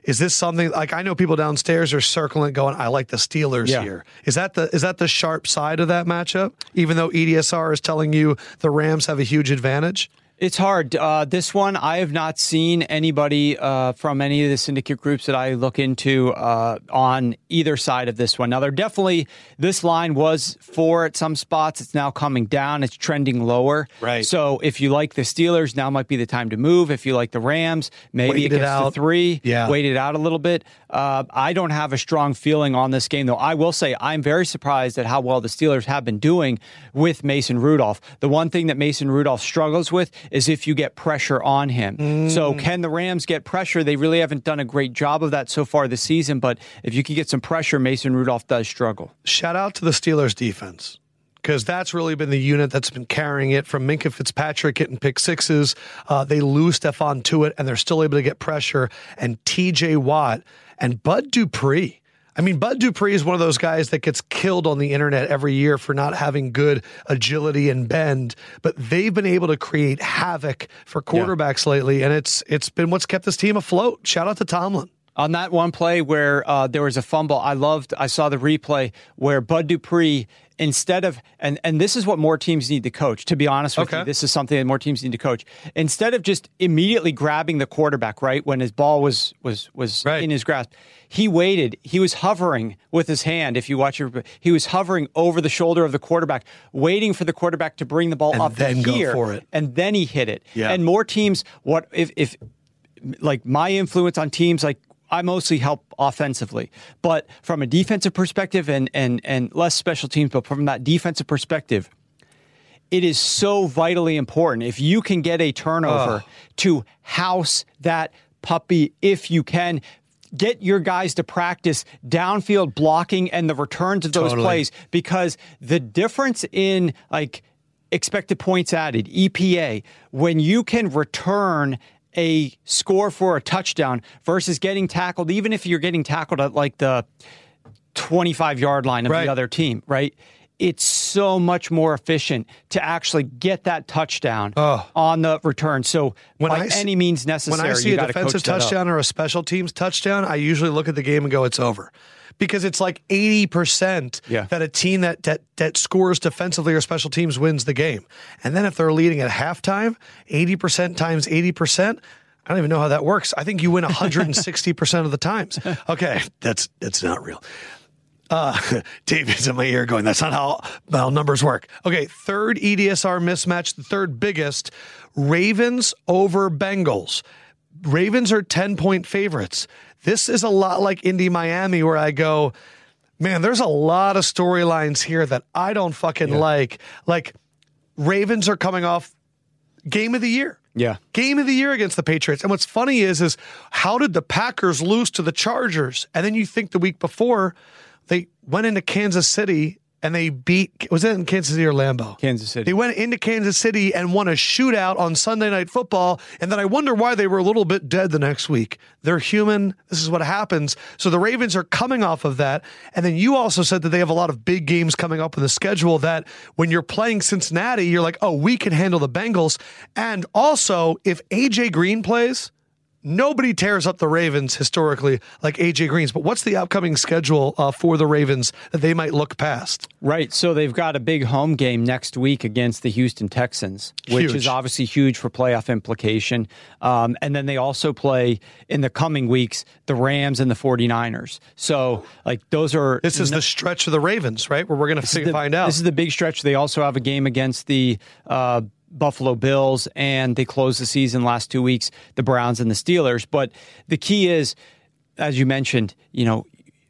Is this something like I know people downstairs are circling going, I like the Steelers Yeah. here. Is that the is that the sharp side of that matchup? Even though EDSR is telling you the Rams have a huge advantage? It's hard. Uh, this one, I have not seen anybody uh, from any of the syndicate groups that I look into uh, on either side of this one. Now, they're definitely, this line was four at some spots. It's now coming down. It's trending lower. Right. So if you like the Steelers, now might be the time to move. If you like the Rams, maybe Wait it it gets to three. Yeah. Wait it out a little bit. Uh, I don't have a strong feeling on this game, though. I will say I'm very surprised at how well the Steelers have been doing with Mason Rudolph. The one thing that Mason Rudolph struggles with is if you get pressure on him. So, can the Rams get pressure? They really haven't done a great job of that so far this season, but if you can get some pressure, Mason Rudolph does struggle. shout out to the Steelers defense because that's really been the unit that's been carrying it from Minkah Fitzpatrick getting pick sixes. Uh, they lose Stephon Tuitt, and they're still able to get pressure. And TJ Watt and Bud Dupree. I mean, Bud Dupree is one of those guys that gets killed on the internet every year for not having good agility and bend, but they've been able to create havoc for quarterbacks yeah. lately, and it's it's been what's kept this team afloat. Shout out to Tomlin on that one play where uh, there was a fumble, I loved. I saw the replay where Bud Dupree instead of and and this is what more teams need to coach. To be honest with okay. you, this is something that more teams need to coach. Instead of just immediately grabbing the quarterback right when his ball was was was right. in his grasp, he waited. He was hovering with his hand. If you watch it, he was hovering over the shoulder of the quarterback, waiting for the quarterback to bring the ball and up then here, go for it, and then he hit it. Yeah. And more teams, what if if like my influence on teams like I mostly help offensively, but from a defensive perspective and and and less special teams, but from that defensive perspective, it is so vitally important if you can get a turnover oh. to house that puppy if you can get your guys to practice downfield blocking and the returns of those totally. plays because the difference in like expected points added EPA when you can return a score for a touchdown versus getting tackled, even if you're getting tackled at like the 25 yard line of right. the other team, right? It's so much more efficient to actually get that touchdown oh. on the return. So, when by see, any means necessary, when I see a defensive touchdown or a special teams touchdown, I usually look at the game and go, "It's over." Because it's like 80% yeah. that a team that, that that scores defensively or special teams wins the game. And then if they're leading at halftime, 80% times 80%, I don't even know how that works. I think you win 160% of the times. <laughs> Okay, that's that's not real. Uh, <laughs> David's in my ear going, that's not how, how numbers work. Okay, third EDSR mismatch, the third biggest Ravens over Bengals. Ravens are 10 point favorites. This is a lot like Indy Miami, where I go, man, there's a lot of storylines here that I don't fucking yeah. like. Like, Ravens are coming off game of the year. Yeah. Game of the year against the Patriots. And what's funny is is how did the Packers lose to the Chargers? And then you think the week before they went into Kansas City and they beat was it in Kansas City or Lambeau? Kansas City. They went into Kansas City and won a shootout on Sunday night football, and then I wonder why they were a little bit dead the next week. They're human. This is what happens. So the Ravens are coming off of that. And then you also said that they have a lot of big games coming up in the schedule that when you're playing Cincinnati, you're like, oh, we can handle the Bengals. And also, if AJ Green plays, Nobody tears up the Ravens historically like AJ Green's, but what's the upcoming schedule uh, for the Ravens that they might look past? Right. So they've got a big home game next week against the Houston Texans, which huge. is obviously huge for playoff implication. Um, and then they also play in the coming weeks the Rams and the 49ers. So, like, those are. This is no, the stretch of the Ravens, right? Where we're going to find out. This is the big stretch. They also have a game against the. Uh, Buffalo Bills, and they closed the season last two weeks, the Browns and the Steelers. But the key is, as you mentioned, you know,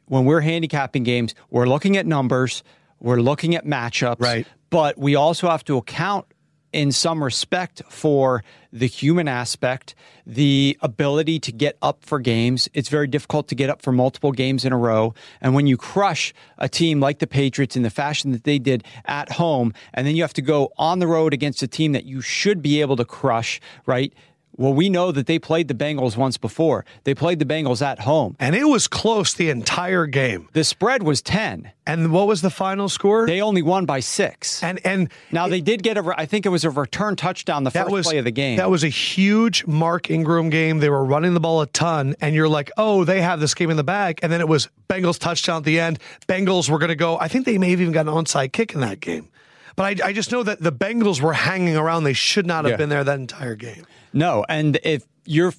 when we're handicapping games, we're looking at numbers, we're looking at matchups, right. but we also have to account in some respect for the human aspect, the ability to get up for games. It's very difficult to get up for multiple games in a row. And when you crush a team like the Patriots in the fashion that they did at home, and then you have to go on the road against a team that you should be able to crush, right? Well, we know that they played the Bengals once before. They played the Bengals at home. And it was close the entire game. The spread was 10. And what was the final score? They only won by 6. And and now it, they did get a I think it was a return touchdown the first was, play of the game. That was a huge Mark Ingram game. They were running the ball a ton and you're like, "Oh, they have this game in the bag." And then it was Bengals touchdown at the end. Bengals were going to go. I think they may have even got an onside kick in that game. But I, I just know that the Bengals were hanging around. They should not have yeah. been there that entire game. No, and if you're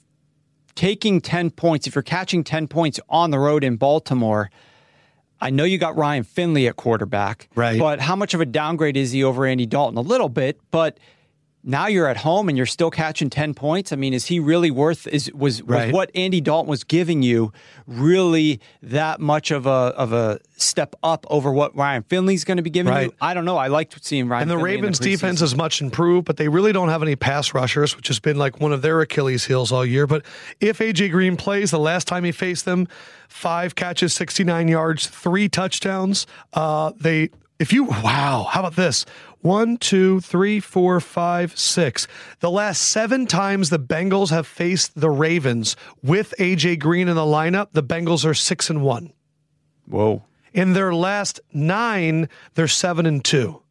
taking 10 points, if you're catching 10 points on the road in Baltimore, I know you got Ryan Finley at quarterback, right? But how much of a downgrade is he over Andy Dalton? A little bit, but now you're at home and you're still catching 10 points. I mean, is he really worth is was, was what Andy Dalton was giving you really that much of a of a step up over what Ryan Finley's going to be giving right. you? I don't know. I liked seeing Ryan And the Finley Ravens the defense is much improved, but they really don't have any pass rushers, which has been like one of their Achilles heels all year. But if AJ Green plays, the last time he faced them, five catches, 69 yards, three touchdowns. Uh, they if you wow, how about this? One, two, three, four, five, six. The last seven times the Bengals have faced the Ravens with AJ Green in the lineup, the Bengals are six and one. Whoa. In their last nine, they're seven and two.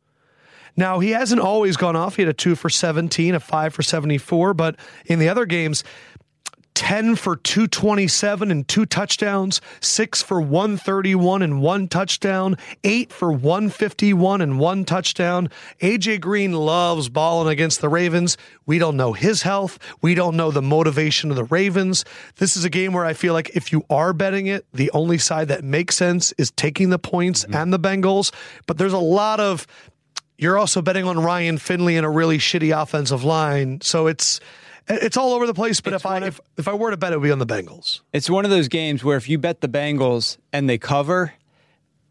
Now, he hasn't always gone off. He had a two for 17, a five for 74, but in the other games, 10 for 227 and two touchdowns, six for 131 and one touchdown, eight for 151 and one touchdown. AJ Green loves balling against the Ravens. We don't know his health. We don't know the motivation of the Ravens. This is a game where I feel like if you are betting it, the only side that makes sense is taking the points mm-hmm. and the Bengals. But there's a lot of you're also betting on Ryan Finley and a really shitty offensive line. So it's it's all over the place, but it's if I of, if, if I were to bet, it would be on the Bengals. It's one of those games where if you bet the Bengals and they cover,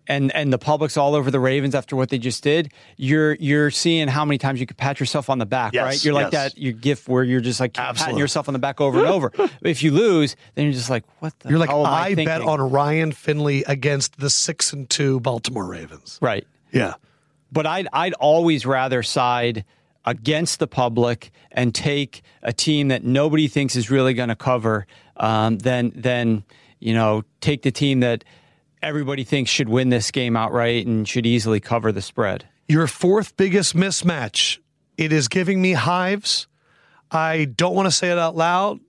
and and the public's all over the Ravens after what they just did, you're you're seeing how many times you could pat yourself on the back, yes, right? You're like yes. that your gift where you're just like Absolutely. patting yourself on the back over and over. <laughs> if you lose, then you're just like, what the? You're like, I, I bet on Ryan Finley against the six and two Baltimore Ravens. Right. Yeah. But I'd I'd always rather side against the public and take a team that nobody thinks is really going to cover um, than than you know take the team that everybody thinks should win this game outright and should easily cover the spread. Your fourth biggest mismatch. It is giving me hives. I don't want to say it out loud.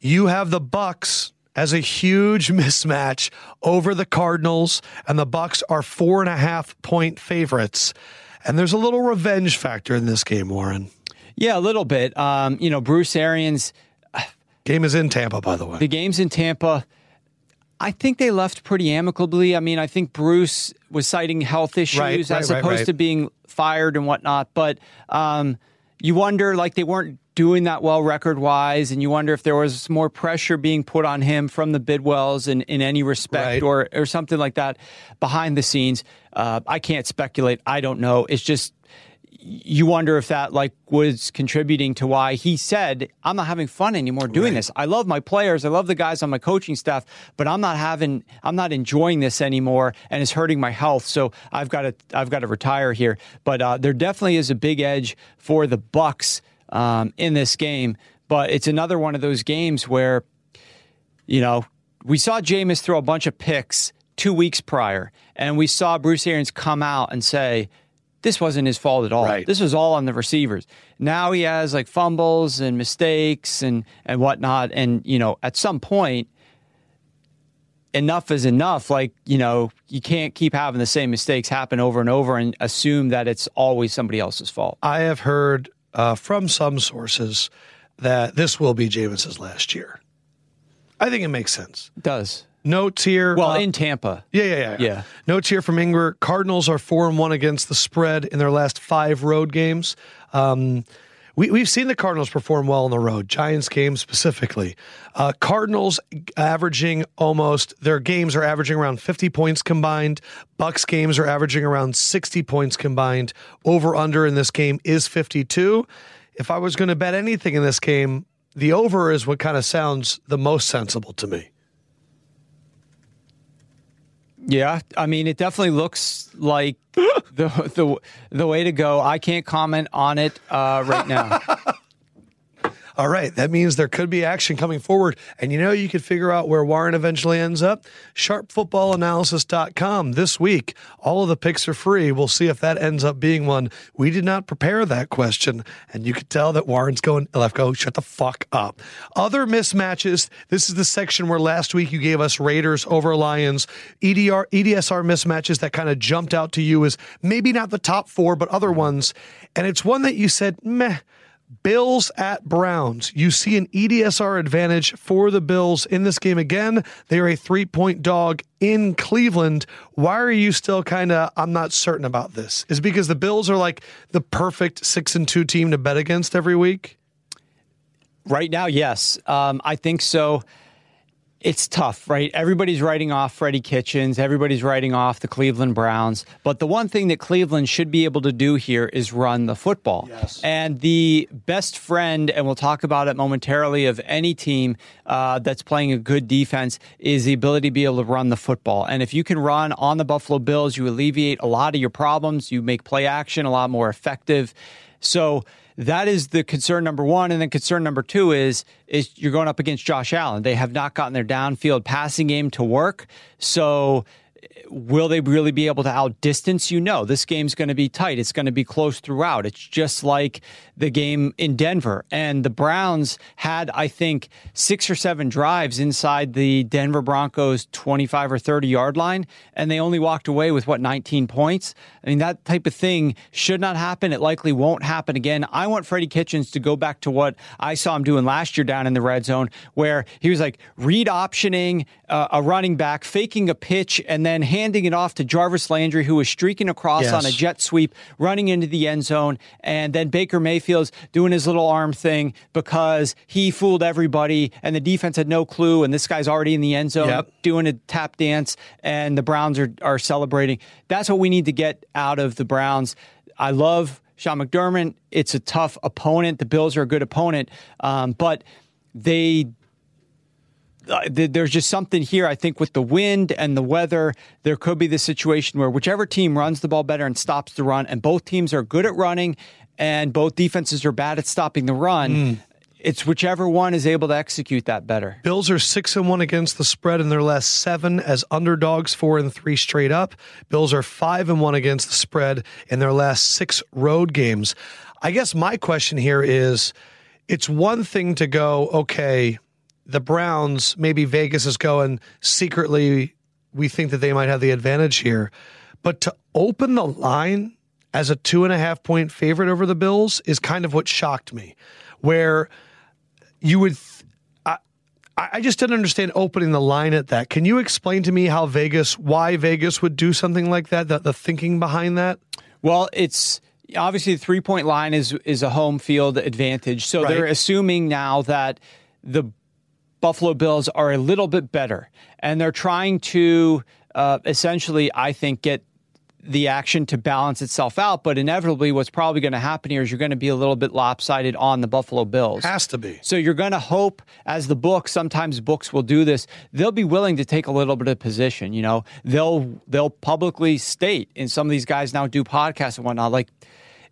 You have the Bucs as a huge <laughs> mismatch over the Cardinals, and the Bucs are four and a half point favorites. And there's a little revenge factor in this game, Warren. Yeah, a little bit. Um, you know, Bruce Arians. Game is in Tampa, by the way. The game's in Tampa. I think they left pretty amicably. I mean, I think Bruce was citing health issues right, right, as opposed right, to being fired and whatnot. But um, you wonder, like, they weren't doing that well record wise, and you wonder if there was more pressure being put on him from the Bidwells in, in any respect or, or something like that behind the scenes. Uh, I can't speculate. I don't know. It's just you wonder if that like was contributing to why he said i'm not having fun anymore doing right. this i love my players i love the guys on my coaching staff but i'm not having i'm not enjoying this anymore and it's hurting my health so i've got to i've got to retire here but uh, there definitely is a big edge for the Bucs um, in this game. But it's another one of those games where, you know, we saw Jameis throw a bunch of picks two weeks prior, and we saw Bruce Arians come out and say, this wasn't his fault at all. Right. This was all on the receivers. Now he has like fumbles and mistakes and and whatnot. And you know, at some point, enough is enough. Like you know, you can't keep having the same mistakes happen over and over and assume that it's always somebody else's fault. I have heard uh, from some sources that this will be Jameis's last year. I think it makes sense. It does. Notes here. Well, uh, in Tampa. Yeah, yeah, yeah, yeah. Notes here from Inger. Cardinals are four and one against the spread in their last five road games. Um, we, we've seen the Cardinals perform well on the road, Giants games specifically. Uh, Cardinals averaging almost, their games are averaging around 50 points combined. Bucs games are averaging around 60 points combined. Over under in this game is 52. If I was going to bet anything in this game, the over is what kind of sounds the most sensible to me. Yeah, I mean, it definitely looks like <gasps> the the the way to go. I can't comment on it uh, right now. <laughs> All right, that means there could be action coming forward. And you know, you could figure out where Warren eventually ends up. SharpFootballAnalysis.com this week. All of the picks are free. We'll see if that ends up being one. We did not prepare that question, and you could tell that Warren's going, Lefkoe, shut the fuck up. Other mismatches. This is the section where last week you gave us Raiders over Lions. EDR, EDSR mismatches that kind of jumped out to you as maybe not the top four, but other ones. And it's one that you said, meh Bills at Browns. You see an EDSR advantage for the Bills in this game again. They are a three point dog in Cleveland. Why are you still kind of, I'm not certain about this? Is because the Bills are like the perfect six and two team to bet against every week? Right now, yes. Um, I think so it's tough, right? Everybody's writing off Freddie Kitchens. Everybody's writing off the Cleveland Browns. But the one thing that Cleveland should be able to do here is run the football. Yes. And the best friend, and we'll talk about it momentarily, of any team uh, that's playing a good defense is the ability to be able to run the football. And if you can run on the Buffalo Bills, you alleviate a lot of your problems. You make play action a lot more effective. So that is the concern number one. And then concern number two is is you're going up against Josh Allen. They have not gotten their downfield passing game to work. So will they really be able to outdistance you? No, this game's going to be tight. It's going to be close throughout. It's just like the game in Denver. And the Browns had, I think, six or seven drives inside the Denver Broncos 25 or 30 yard line, and they only walked away with what, 19 points? I mean, that type of thing should not happen. It likely won't happen again. I want Freddie Kitchens to go back to what I saw him doing last year down in the red zone, where he was like read optioning uh, a running back, faking a pitch, and then handing it off to Jarvis Landry, who was streaking across yes. on a jet sweep, running into the end zone, and then Baker Mayfield's doing his little arm thing because he fooled everybody, and the defense had no clue, and this guy's already in the end zone yep. doing a tap dance, and the Browns are are celebrating. That's what we need to get out of the Browns. I love Sean McDermott. It's a tough opponent. The Bills are a good opponent, um, but they there's just something here. I think with the wind and the weather, there could be the situation where whichever team runs the ball better and stops the run, and both teams are good at running, and both defenses are bad at stopping the run. Mm. It's whichever one is able to execute that better. Bills are six and one against the spread in their last seven as underdogs, four and three straight up. Bills are five and one against the spread in their last six road games. I guess my question here is it's one thing to go, okay, the Browns, maybe Vegas is going secretly, we think that they might have the advantage here. But to open the line as a two and a half point favorite over the Bills is kind of what shocked me, where you would. Th- I, I just didn't understand opening the line at that. Can you explain to me how Vegas, why Vegas would do something like that, the, the thinking behind that? Well, it's obviously the three point line is is a home field advantage. So right. they're assuming now that the Buffalo Bills are a little bit better, and they're trying to uh, essentially, I think, get the action to balance itself out. But inevitably, what's probably going to happen here is you're going to be a little bit lopsided on the Buffalo Bills. Has to be. So you're going to hope, as the book, sometimes books will do this. They'll be willing to take a little bit of position. You know, they'll they'll publicly state, and some of these guys now do podcasts and whatnot. Like,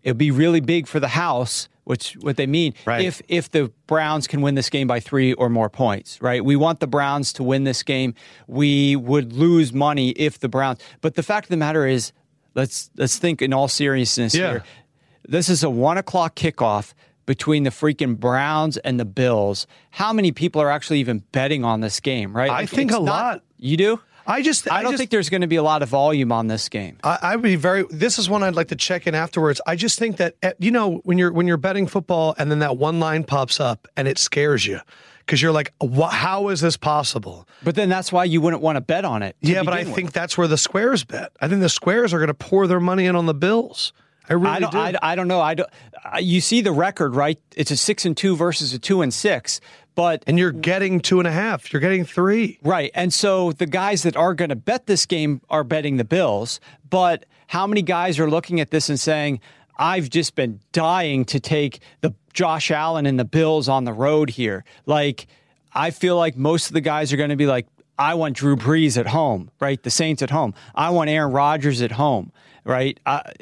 it'll be really big for the house which what they mean right. if if the Browns can win this game by 3 or more points, right? We want the Browns to win this game. We would lose money if the Browns. But the fact of the matter is, let's let's think in all seriousness yeah. here. This is a one o'clock kickoff between the freaking Browns and the Bills. How many people are actually even betting on this game, right? I like, think a not, lot. You do? I just I, don't just, think there's going to be a lot of volume on this game. I, I, would be very. This is one I'd like to check in afterwards. I just think that eh, you know when you're when you're betting football and then that one line pops up and it scares you because you're like, how is this possible? But then that's why you wouldn't want to bet on it. Yeah, but I with. think that's where the squares bet. I think the squares are going to pour their money in on the Bills. I really I don't, do. I, I, don't know. I don't. You see the record, right? It's a six and two versus a two and six. But and you're getting two and a half. You're getting three. Right. And so the guys that are going to bet this game are betting the Bills. But how many guys are looking at this and saying, I've just been dying to take the Josh Allen and the Bills on the road here. Like, I feel like most of the guys are going to be like, I want Drew Brees at home, right? The Saints at home. I want Aaron Rodgers at home, right? I,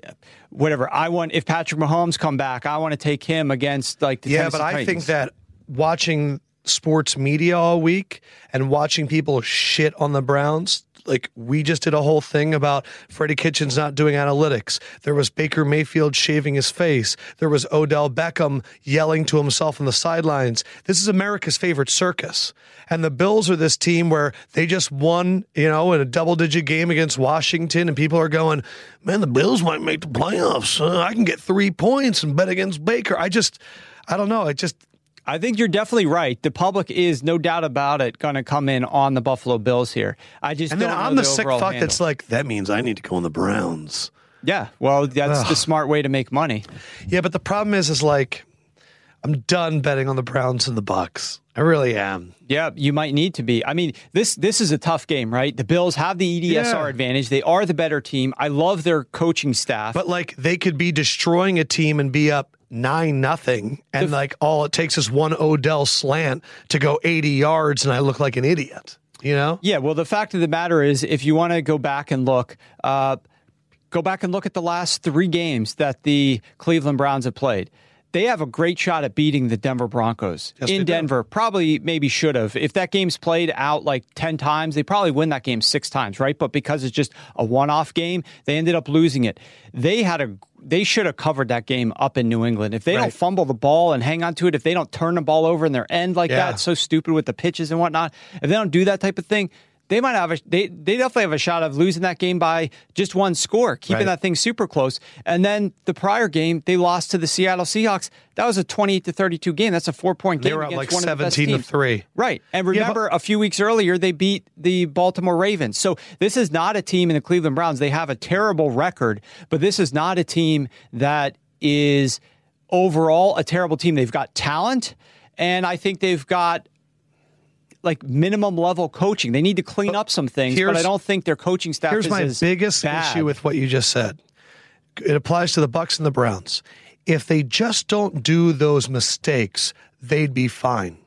whatever. I want if Patrick Mahomes come back, I want to take him against like the yeah. Tennessee but I Titans. think that watching sports media all week and watching people shit on the Browns. Like we just did a whole thing about Freddie Kitchens not doing analytics. There was Baker Mayfield shaving his face. There was Odell Beckham yelling to himself on the sidelines. This is America's favorite circus. And the Bills are this team where they just won, you know, in a double digit game against Washington and people are going, "Man, the Bills might make the playoffs. Uh, I can get 3 points and bet against Baker." I just I don't know. I just I think you're definitely right. The public is no doubt about it going to come in on the Buffalo Bills here. I just and then I'm the, the sick fuck handle. that's like that means I need to go on the Browns. Yeah, well, that's Ugh. the smart way to make money. Yeah, but the problem is, is like I'm done betting on the Browns and the Bucs. I really am. Yeah, you might need to be. I mean, this this is a tough game, right? The Bills have the EDSR yeah. advantage. They are the better team. I love their coaching staff. But like they could be destroying a team and be up nine nothing, and the, like all it takes is one Odell slant to go 80 yards, and I look like an idiot. You know? Yeah. Well, the fact of the matter is, if you want to go back and look, uh, go back and look at the last three games that the Cleveland Browns have played. They have a great shot at beating the Denver Broncos Yes, in do. Denver. Probably, maybe should have. If that game's played out like 10 times, they probably win that game six times, right? But because it's just a one off game, they ended up losing it. They had a they should have covered that game up in New England. If they Right. don't fumble the ball and hang on to it, if they don't turn the ball over in their end like Yeah. that, so stupid with the pitches and whatnot. If they don't do that type of thing, they might have a they they definitely have a shot of losing that game by just one score, keeping Right. that thing super close. And then the prior game, they lost to the Seattle Seahawks. That was a 28 to 32 game. That's a four point game. They were up like one of the best 17 to. 3. Right. And Yeah, but- remember, a few weeks earlier, they beat the Baltimore Ravens. So this is not a team in the Cleveland Browns. They have a terrible record, but this is not a team that is overall a terrible team. They've got talent, and I think they've got like minimum level coaching. They need to clean up some things, but I don't think their coaching staff Here's is my biggest bad. issue with what you just said. It applies to the Bucs and the Browns. If they just don't do those mistakes, they'd be fine.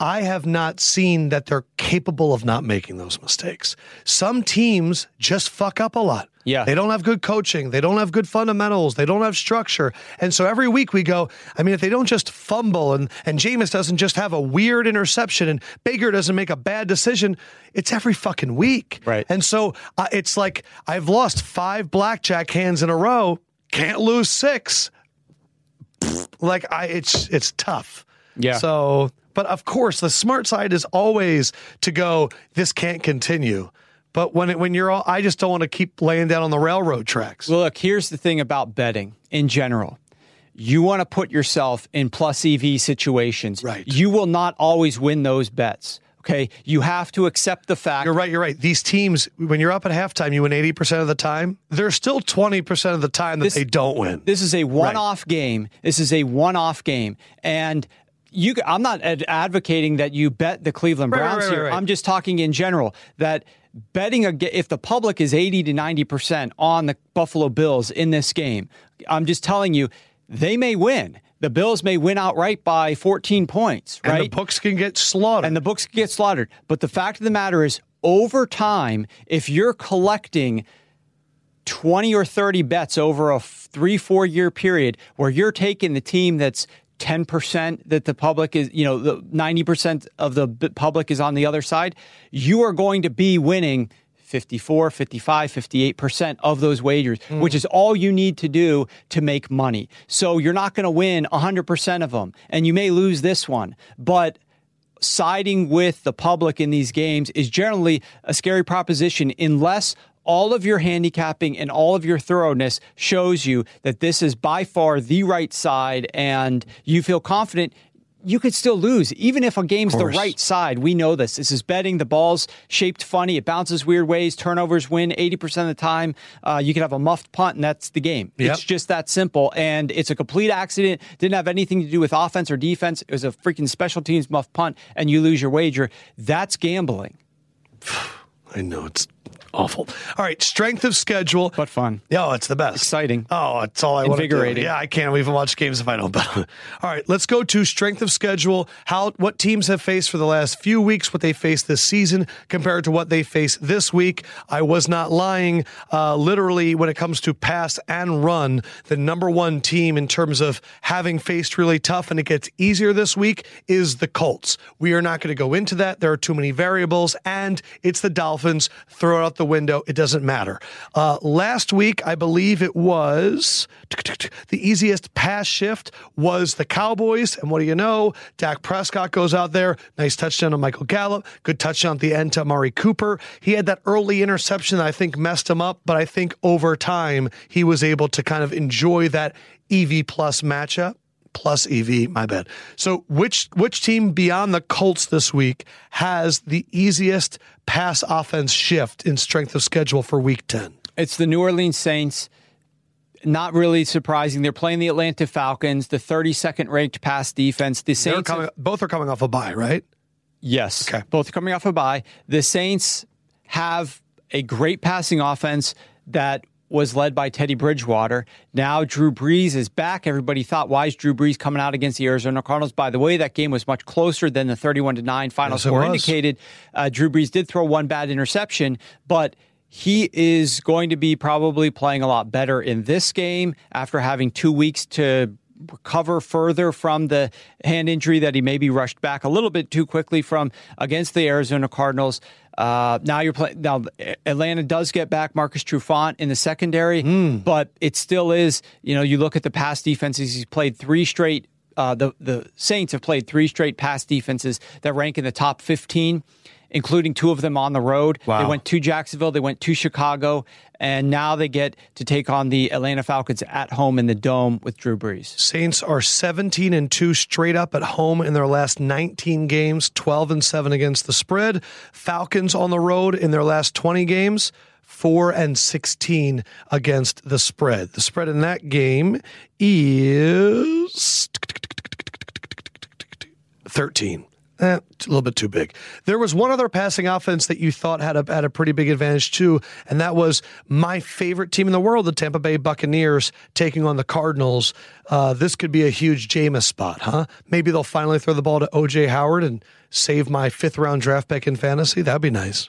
I have not seen that they're capable of not making those mistakes. Some teams just fuck up a lot. Yeah. They don't have good coaching. They don't have good fundamentals. They don't have structure. And so every week we go, I mean, if they don't just fumble and, and Jameis doesn't just have a weird interception and Baker doesn't make a bad decision, it's every fucking week. Right. And so uh, it's like I've lost five blackjack hands in a row, can't lose six. Like I, it's it's tough. Yeah. So, but of course, the smart side is always to go. This can't continue. But when it, when you're all, I just don't want to keep laying down on the railroad tracks. Well, look, here's the thing about betting in general. You want to put yourself in plus EV situations. Right. You will not always win those bets. Okay. You have to accept the fact. You're right. You're right. These teams, when you're up at halftime, you win 80% of the time. There's still 20% of the time that This- they don't win. This is a one-off game. This is a one-off game, and you. I'm not ad- advocating that you bet the Cleveland Right, right, Browns right, here. right. I'm just talking in general that betting if the public is 80 to 90 percent on the Buffalo Bills in this game, I'm just telling you they may win. The Bills may win outright by 14 points, and right? the books can get slaughtered. and the books can get slaughtered. But the fact of the matter is, over time, if you're collecting 20 or 30 bets over a three, four year period where you're taking the team that's 10% that the public is, you know, the 90% of the public is on the other side, you are going to be winning 54, 55, 58% of those wagers, hmm. which is all you need to do to make money. So you're not going to win 100% of them, and you may lose this one, but siding with the public in these games is generally a scary proposition unless all of your handicapping and all of your thoroughness shows you that this is by far the right side and you feel confident you could still lose. Even if a game's the right side we know this. This is betting. The ball's shaped funny. It bounces weird ways. Turnovers win 80% of the time. Uh, you can have a muffed punt and that's the game. Yep. it's just that simple. And it's a complete accident. Didn't have anything to do with offense or defense. It was a freaking special teams muff punt and you lose your wager. That's gambling. <sighs> I know. It's awful. All right, strength of schedule. but fun Yeah, oh, it's the best. Exciting. Oh, it's all I want to do. Yeah, I can't even watch games if I don't bet. <laughs> All right, let's go to strength of schedule. How what teams have faced for the last few weeks, what they faced this season compared to what they face this week. I was not lying. Uh, literally, when it comes to pass and run, the number one team in terms of having faced really tough, and it gets easier this week is the Colts. We are not going to go into that. There are too many variables, and it's the Dolphins. Throw out the window. It doesn't matter. Uh, last week, I believe it was the easiest pass shift was the Cowboys. And what do you know? Dak Prescott goes out there. Nice touchdown to Michael Gallup. Good touchdown at the end to Amari Cooper. He had that early interception that I think messed him up, but I think over time he was able to kind of enjoy that EV plus matchup plus EV, my bad. So which which team beyond the Colts this week has the easiest pass offense shift in strength of schedule for week 10? It's the New Orleans Saints. Not really surprising. They're playing the Atlanta Falcons, the 32nd ranked pass defense. The Saints, coming, both are coming off a bye, right? yes, Okay. both are coming off a bye. The Saints have a great passing offense that was led by Teddy Bridgewater. Now Drew Brees is back. Everybody thought, why is Drew Brees coming out against the Arizona Cardinals? By the way, that game was much closer than the 31 to 9 final Yes, score indicated. Uh, Drew Brees did throw one bad interception, but he is going to be probably playing a lot better in this game after having two weeks to recover further from the hand injury that he maybe rushed back a little bit too quickly from against the Arizona Cardinals. Uh, now you're playing. Now Atlanta does get back Marcus Trufant in the secondary, Hmm. but it still is. You know, you look at the past defenses. He's played three straight. Uh, the the Saints have played three straight pass defenses that rank in the top 15, including two of them on the road. Wow. They went to Jacksonville, they went to Chicago, and now they get to take on the Atlanta Falcons at home in the dome with Drew Brees. Saints are 17 and 2 straight up at home in their last 19 games, 12 and 7 against the spread. Falcons on the road in their last 20 games, 4 and 16 against the spread. The spread in that game is 13. Eh, a little bit too big. There was one other passing offense that you thought had a had a pretty big advantage too, and that was my favorite team in the world, the Tampa Bay Buccaneers, taking on the Cardinals. Uh, this could be a huge Jameis spot, huh? Maybe they'll finally throw the ball to OJ Howard and save my fifth round draft pick in fantasy. That'd be nice.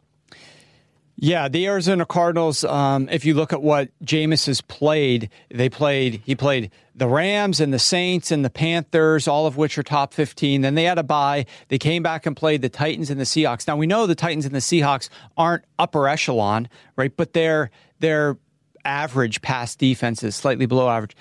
Yeah, the Arizona Cardinals. Um, if you look at what Jameis has played, they played. He played the Rams and the Saints and the Panthers, all of which are top fifteen. Then they had a bye. They came back and played the Titans and the Seahawks. Now we know the Titans and the Seahawks aren't upper echelon, right? But they're they're average pass defenses, slightly below average.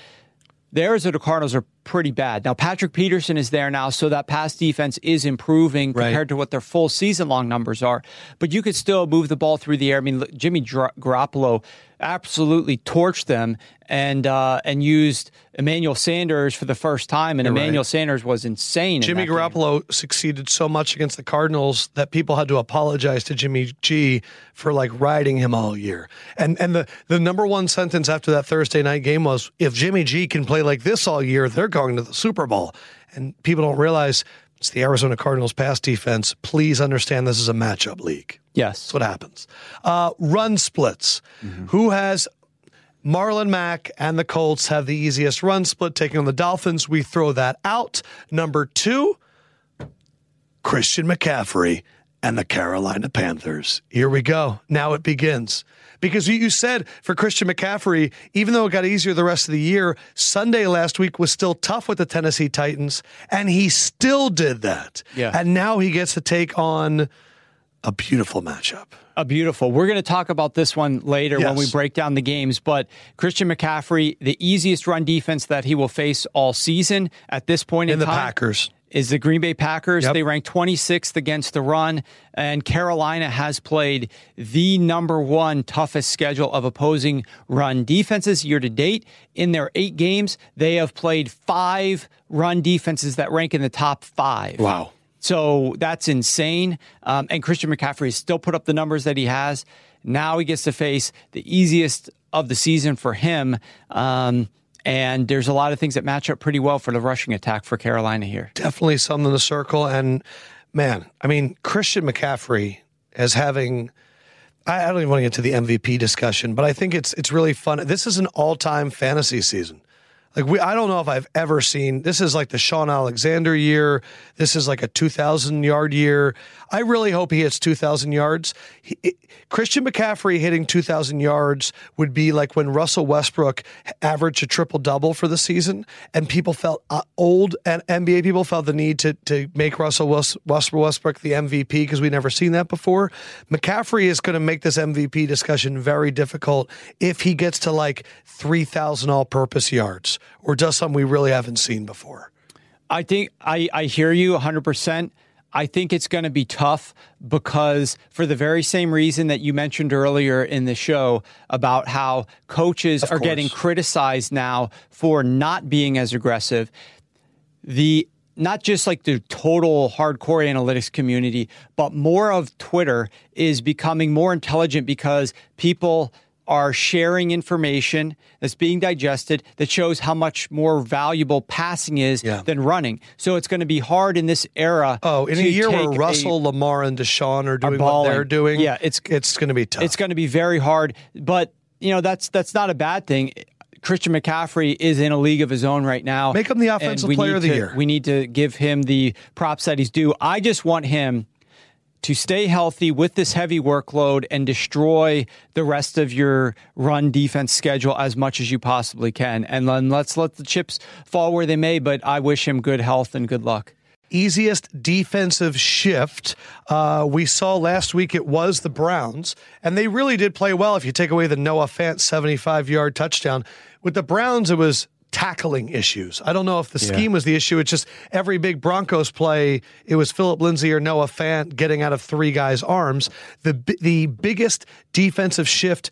The Arizona Cardinals are pretty bad. Now, Patrick Peterson is there now, so that pass defense is improving Right. compared to what their full season long numbers are. But you could still move the ball through the air. I mean, Jimmy Garoppolo absolutely torched them and uh, and used Emmanuel Sanders for the first time, and You're Emmanuel right. Sanders was insane. in Jimmy game. Garoppolo succeeded so much against the Cardinals that people had to apologize to Jimmy G for like riding him all year. And and the the number one sentence after that Thursday night game was if Jimmy G can play like this all year, they're going to the Super Bowl. And people don't realize it's the Arizona Cardinals pass defense. Please understand this is a matchup league. Yes. That's what happens. Uh, run splits. Who has Marlon Mack and the Colts have the easiest run split taking on the Dolphins? We throw that out. Number two, Christian McCaffrey and the Carolina Panthers. Here we go. Now it begins. Because you- said for Christian McCaffrey, even though it got easier the rest of the year, Sunday last week was still tough with the Tennessee Titans, and he still did that. Yeah. And now he gets to take on a beautiful matchup. A beautiful. We're going to talk about this one later when we break down the games. But Christian McCaffrey, the easiest run defense that he will face all season at this point in, In the time Packers. Is the Green Bay Packers. Yep. They rank 26th against the run, and Carolina has played the number one toughest schedule of opposing run defenses year to date. In their eight games, they have played five run defenses that rank in the top five. Wow. So that's insane. Um, and Christian McCaffrey has still put up the numbers that he has. Now he gets to face the easiest of the season for him. Um, and there's a lot of things that match up pretty well for the rushing attack for Carolina here. definitely something to circle. And man, I mean, Christian McCaffrey as having. I don't even want to get to the MVP discussion, but I think it's it's really fun. This is an all time fantasy season. Like we, I don't know if I've ever seen. This is like the Shaun Alexander year. This is like a two thousand yard year. I really hope he hits two thousand yards. He, it- Christian McCaffrey hitting two thousand yards would be like when Russell Westbrook averaged a triple double for the season, and people felt uh, old and NBA people felt the need to to make Russell West, Westbrook Westbrook the MVP because we never seen that before. McCaffrey is going to make this MVP discussion very difficult if he gets to like three thousand all-purpose yards or does something we really haven't seen before. I think I, I hear you 100%. I think it's going to be tough because, for the very same reason that you mentioned earlier in the show about how coaches are course. getting criticized now for not being as aggressive, the not just like the total hardcore analytics community, but more of Twitter is becoming more intelligent because people are sharing information that's being digested that shows how much more valuable passing is Yeah. than running. So it's going to be hard in this era. Oh, in a year where take a- Russell, Lamar, and Deshaun are doing what they're doing, Yeah, it's- it's going to be tough. it's going to be very hard. But you know that's that's not a bad thing. Christian McCaffrey is in a league of his own right now. Make him the offensive player of the to- year. We need to give him the props that he's due. I just want him to stay healthy with this heavy workload and destroy the rest of your run defense schedule as much as you possibly can. And then let's let the chips fall where they may, but I wish him good health and good luck easiest defensive shift uh, we saw last week it was the browns and they really did play well if you take away the noah fant 75 yard touchdown with the browns it was tackling issues. I don't know if the scheme yeah. was the issue. It's just every big Broncos play, it was Philip Lindsay or Noah Fant getting out of three guys' arms. The the biggest defensive shift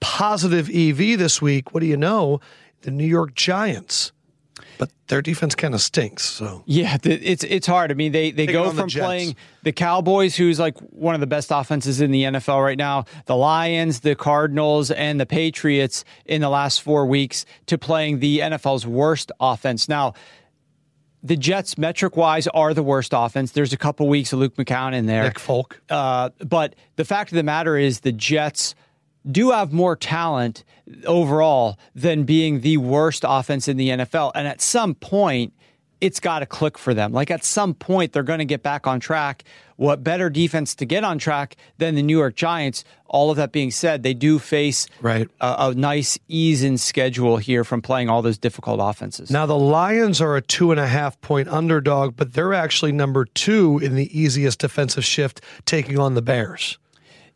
positive EV this week, what do you know? The New York Giants but their defense kind of stinks. So yeah, it's it's hard. I mean, they they go from the playing the Cowboys, who's like one of the best offenses in the NFL right now, the Lions, the Cardinals, and the Patriots in the last four weeks, to playing the NFL's worst offense. Now, the Jets, metric wise, are the worst offense. There's a couple weeks of Luke McCown in there, Nick Folk, uh, but the fact of the matter is the Jets do have more talent overall than being the worst offense in the NFL. And at some point, it's got to click for them. Like at some point, they're going to get back on track. What better defense to get on track than the New York Giants? All of that being said, they do face right. a, a nice ease in schedule here from playing all those difficult offenses. Now, the Lions are a two and a half point underdog, but they're actually number two in the easiest defensive shift, taking on the Bears.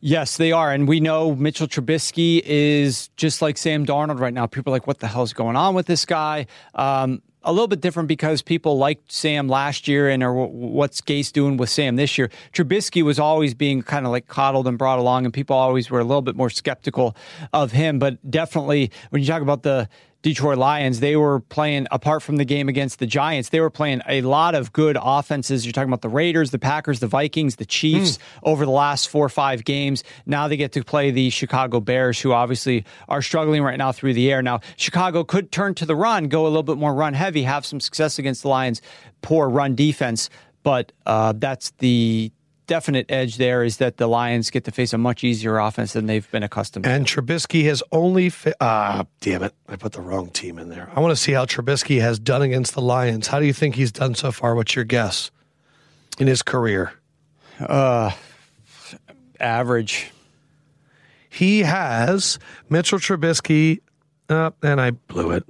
Yes, they are. And we know Mitchell Trubisky is just like Sam Darnold right now. People are like, what the hell's going on with this guy? Um, a little bit different because people liked Sam last year and or what's Gase doing with Sam this year. Trubisky was always being kind of like coddled and brought along, and people always were a little bit more skeptical of him. But definitely, when you talk about the Detroit Lions, they were playing, apart from the game against the Giants, they were playing a lot of good offenses. You're talking about the Raiders, the Packers, the Vikings, the Chiefs mm. over the last four or five games. Now they get to play the Chicago Bears, who obviously are struggling right now through the air. Now, Chicago could turn to the run, go a little bit more run heavy, have some success against the Lions' poor run defense. But uh, that's the definite edge there is that the Lions get to face a much easier offense than they've been accustomed and to. And Trubisky has only, ah, damn it, I put the wrong team in there. I want to see how Trubisky has done against the Lions. How do you think he's done so far? What's your guess in his career? Uh, average. He has Mitchell Trubisky, uh, and I blew it.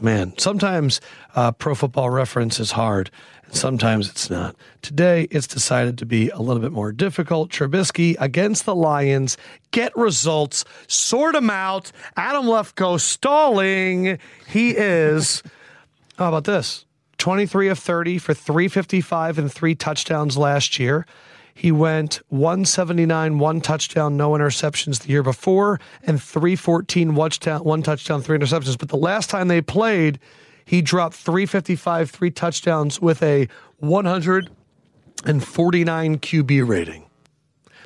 Man, sometimes uh, Pro Football Reference is hard. Sometimes it's not. Today, it's decided to be a little bit more difficult. Trubisky against the Lions, get results, sort them out. Adam Lefkoe stalling. He is, <laughs> how about this? 23 of 30 for 355 and three touchdowns last year. He went 179, one touchdown, no interceptions the year before, and 314, one touchdown, one touchdown, three interceptions. But the last time they played, he dropped 355, three touchdowns with a 149 QB rating.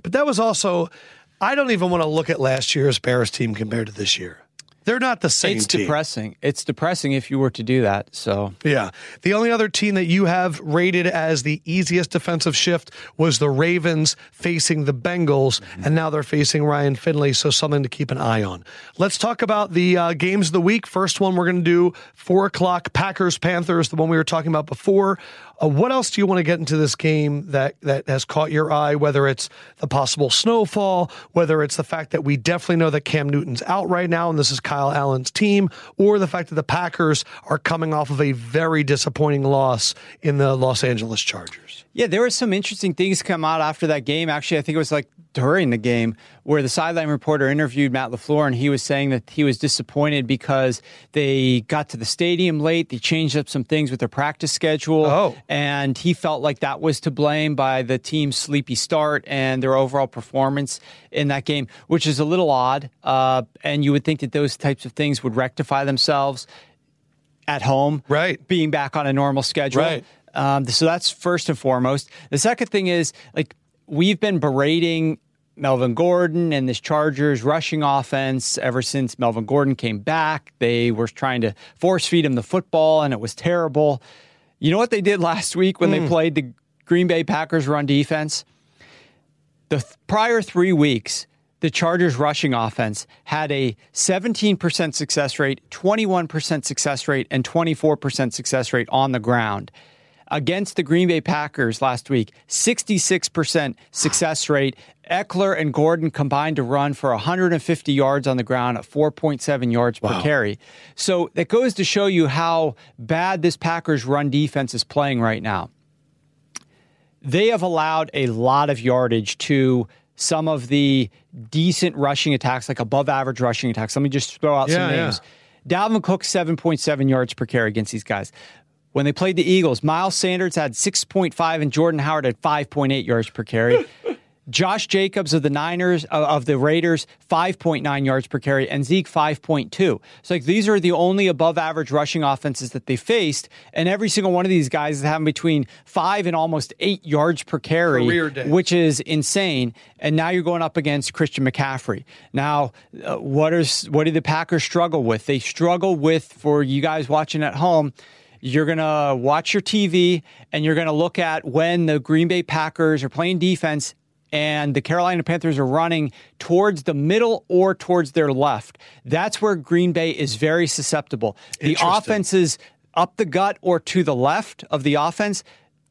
But that was also, I don't even want to look at last year's Bears team compared to this year. They're not the same. It's team. depressing. It's depressing if you were to do that. So yeah, the only other team that you have rated as the easiest defensive shift was the Ravens facing the Bengals, mm-hmm. and now they're facing Ryan Finley. So something to keep an eye on. Let's talk about the uh, games of the week. First one we're going to do four o'clock Packers Panthers, the one we were talking about before. Uh, what else do you want to get into this game that that has caught your eye? Whether it's the possible snowfall, whether it's the fact that we definitely know that Cam Newton's out right now, and this is Kyle Allen's team, or the fact that the Packers are coming off of a very disappointing loss in the Los Angeles Chargers. Yeah, there were some interesting things come out after that game. Actually, I think it was like during the game where the sideline reporter interviewed Matt LaFleur and he was saying that he was disappointed because they got to the stadium late. They changed up some things with their practice schedule. Oh. And he felt like that was to blame by the team's sleepy start and their overall performance in that game, which is a little odd. Uh, and you would think that those types of things would rectify themselves at home. Right. Being back on a normal schedule. Right. Um, so that's first and foremost. The second thing is like we've been berating Melvin Gordon and this Chargers rushing offense ever since Melvin Gordon came back. They were trying to force feed him the football, and it was terrible. You know what they did last week when mm. they hmm. played the Green Bay Packers run defense? The th- prior three weeks, the Chargers rushing offense had a 17% success rate, 21% success rate, and 24% success rate on the ground. Against the Green Bay Packers last week, 66% success rate. Ekeler and Gordon combined to run for 150 yards on the ground at 4.7 yards per carry. So that goes to show you how bad this Packers run defense is playing right now. They have allowed a lot of yardage to some of the decent rushing attacks, like above average rushing attacks. Let me just throw out some Yeah, names. Dalvin Cook, 7.7 yards per carry against these guys. When they played the Eagles, Miles Sanders had 6.5 and Jordan Howard had 5.8 yards per carry. <laughs> Josh Jacobs of the Niners of the Raiders 5.9 yards per carry and Zeke 5.2. So like these are the only above average rushing offenses that they faced and every single one of these guys is having between 5 and almost 8 yards per carry which is insane and now you're going up against Christian McCaffrey. Now uh, what is what do the Packers struggle with? They struggle with for you guys watching at home you're going to watch your TV and you're going to look at when the Green Bay Packers are playing defense and the Carolina Panthers are running towards the middle or towards their left. That's where Green Bay is very susceptible. The Interesting. offense is up the gut or to the left of the offense.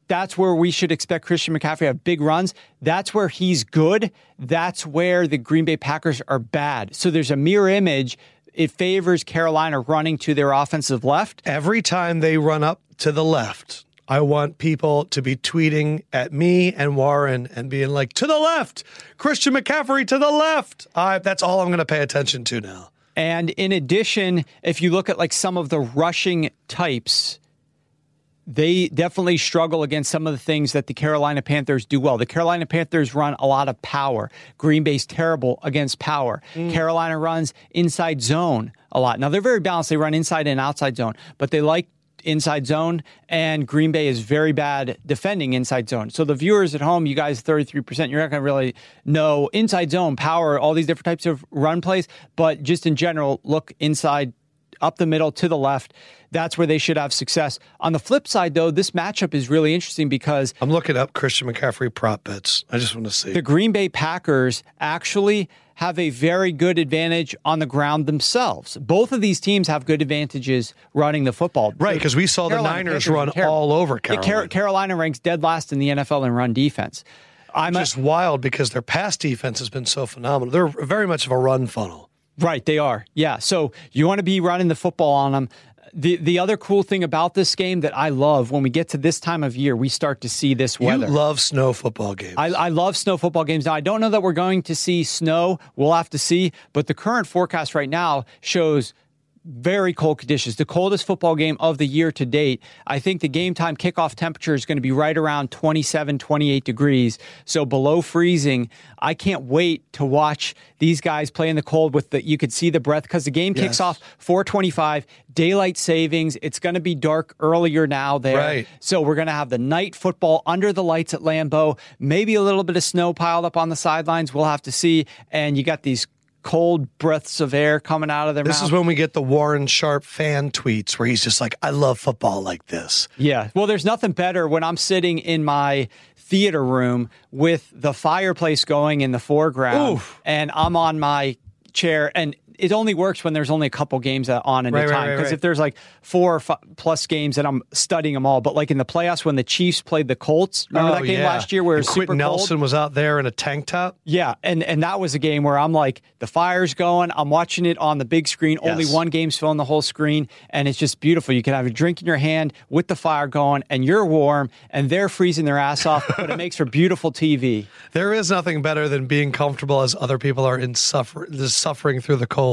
That's where we should expect Christian McCaffrey to have big runs. That's where he's good. That's where the Green Bay Packers are bad. So there's a mirror image. It favors Carolina running to their offensive left. Every time they run up to the left, I want people to be tweeting at me and Warren and being like, to the left, Christian McCaffrey to the left. That's all I'm going to pay attention to now. And in addition, if you look at like some of the rushing types, they definitely struggle against some of the things that the Carolina Panthers do well. The Carolina Panthers run a lot of power. Green Bay's terrible against power. Mm. Carolina runs inside zone a lot. Now they're very balanced. They run inside and outside zone, but they like inside zone and Green Bay is very bad defending inside zone. So the viewers at home, you guys 33%, you're not going to really know inside zone, power, all these different types of run plays, but just in general, look inside up the middle to the left. That's where they should have success. On the flip side, though, this matchup is really interesting because I'm looking up Christian McCaffrey prop bets. I just want to see. the Green Bay Packers actually have a very good advantage on the ground themselves. Both of these teams have good advantages running the football. Right, because we saw the Niners run terrible. all over Car- Carolina. Carolina ranks dead last in the NFL in run defense. I'm a- just wild because their pass defense has been so phenomenal. They're very much of a run funnel. Right, they are. Yeah. So you want to be running the football on them. The the other cool thing about this game that I love when we get to this time of year, we start to see this weather. You love snow football games. I, I love snow football games. Now, I don't know that we're going to see snow. We'll have to see. But the current forecast right now shows very cold conditions. The coldest football game of the year to date. I think the game time kickoff temperature is going to be right around 27, 28 degrees. So below freezing. I can't wait to watch these guys play in the cold with the, you could see the breath because the game kicks off 425, daylight savings. It's going to be dark earlier now there. Right. So we're going to have the night football under the lights at Lambeau. Maybe a little bit of snow piled up on the sidelines. We'll have to see. And you got these cold breaths of air coming out of their mouth. this mouth. is when we get the Warren Sharp fan tweets where he's just like, I love football like this. yeah. Well, there's nothing better when I'm sitting in my theater room with the fireplace going in the foreground Oof. and I'm on my chair and it only works when there's only a couple games on at Right, a right, time. right, Because right. if there's like four or fi- plus games and I'm studying them all, but like in the playoffs when the Chiefs played the Colts, remember that oh, game last year where Oh, Quenton super cold? Nelson was out there in a tank top. Yeah, and and that was a game where I'm like, the fire's going. I'm watching it on the big screen. Only one game's filling the whole screen, and it's just beautiful. You can have a drink in your hand with the fire going, and you're warm, and they're freezing their ass off, but it makes for beautiful TV. <laughs> There is nothing better than being comfortable as other people are in suffer suffering through the cold.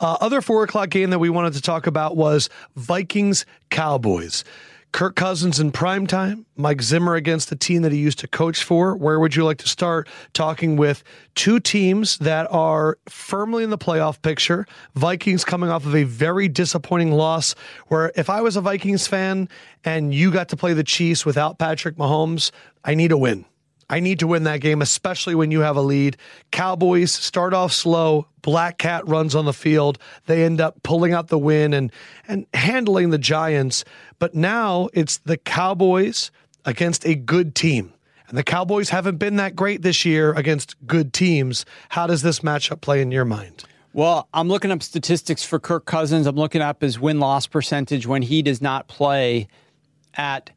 Uh, other four o'clock game that we wanted to talk about was Vikings Cowboys. Kirk Cousins in prime time, Mike Zimmer against the team that he used to coach for. Where would you like to start talking with two teams that are firmly in the playoff picture? Vikings coming off of a very disappointing loss. Where if I was a Vikings fan and you got to play the Chiefs without Patrick Mahomes, I need a win. I need to win that game, especially when you have a lead. Cowboys start off slow. Black Cat runs on the field. They end up pulling out the win and and handling the Giants. But now it's the Cowboys against a good team. And the Cowboys haven't been that great this year against good teams. How does this matchup play in your mind? Well, I'm looking up statistics for Kirk Cousins. I'm looking up his win loss percentage when he does not play at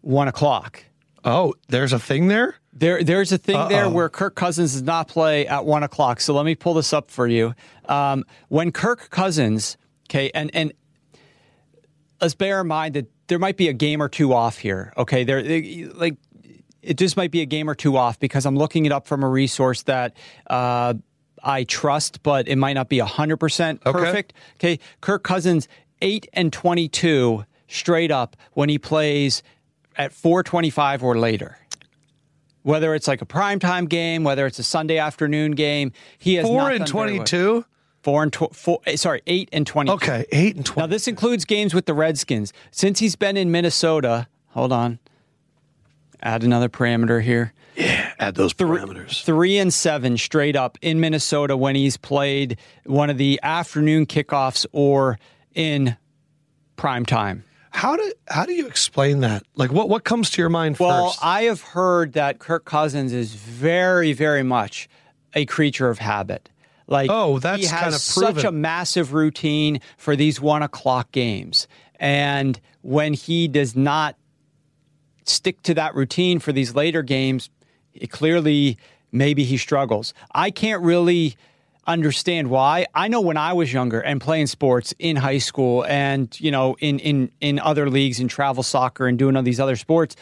one o'clock. Oh, there's a thing there. There, there's a thing Uh-oh. there where Kirk Cousins does not play at one o'clock. So let me pull this up for you. Um, when Kirk Cousins, okay, and and let's bear in mind that there might be a game or two off here. Okay, there, like it just might be a game or two off because I'm looking it up from a resource that. Uh, I trust, but it might not be 100% perfect. Okay. okay. Kirk Cousins, 8 and 22 straight up when he plays at 425 or later. Whether it's like a primetime game, whether it's a Sunday afternoon game, he has four and twenty-two. Four and tw- four, eh, sorry, eight and twenty. Okay, eight and twenty. Now this includes games with the Redskins. Since he's been in Minnesota, hold on. Add another parameter here. Yeah, add those parameters. Three, three and seven straight up in Minnesota when he's played one of the afternoon kickoffs or in prime time. How do how do you explain that? Like what what comes to your mind well, first? Well, I have heard that Kirk Cousins is very very much a creature of habit. Like oh, that's he has kind of such a massive routine for these one o'clock games, and when he does not stick to that routine for these later games, it clearly maybe he struggles. I can't really understand why. I know when I was younger and playing sports in high school and, you know, in in in other leagues in travel soccer and doing all these other sports,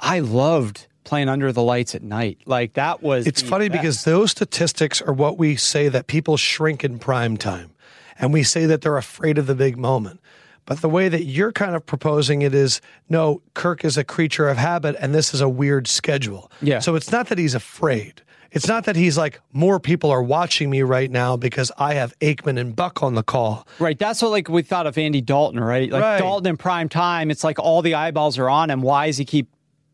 I loved playing under the lights at night. Like that was It's funny best. because those statistics are what we say that people shrink in prime time. And we say that they're afraid of the big moment. But the way that you're kind of proposing it is no, Kirk is a creature of habit and this is a weird schedule. Yeah. So it's not that he's afraid. It's not that he's like more people are watching me right now because I have Aikman and Buck on the call. Right. That's what like we thought of Andy Dalton, right? Like Right. Dalton in prime time, it's like all the eyeballs are on him. Why does he keep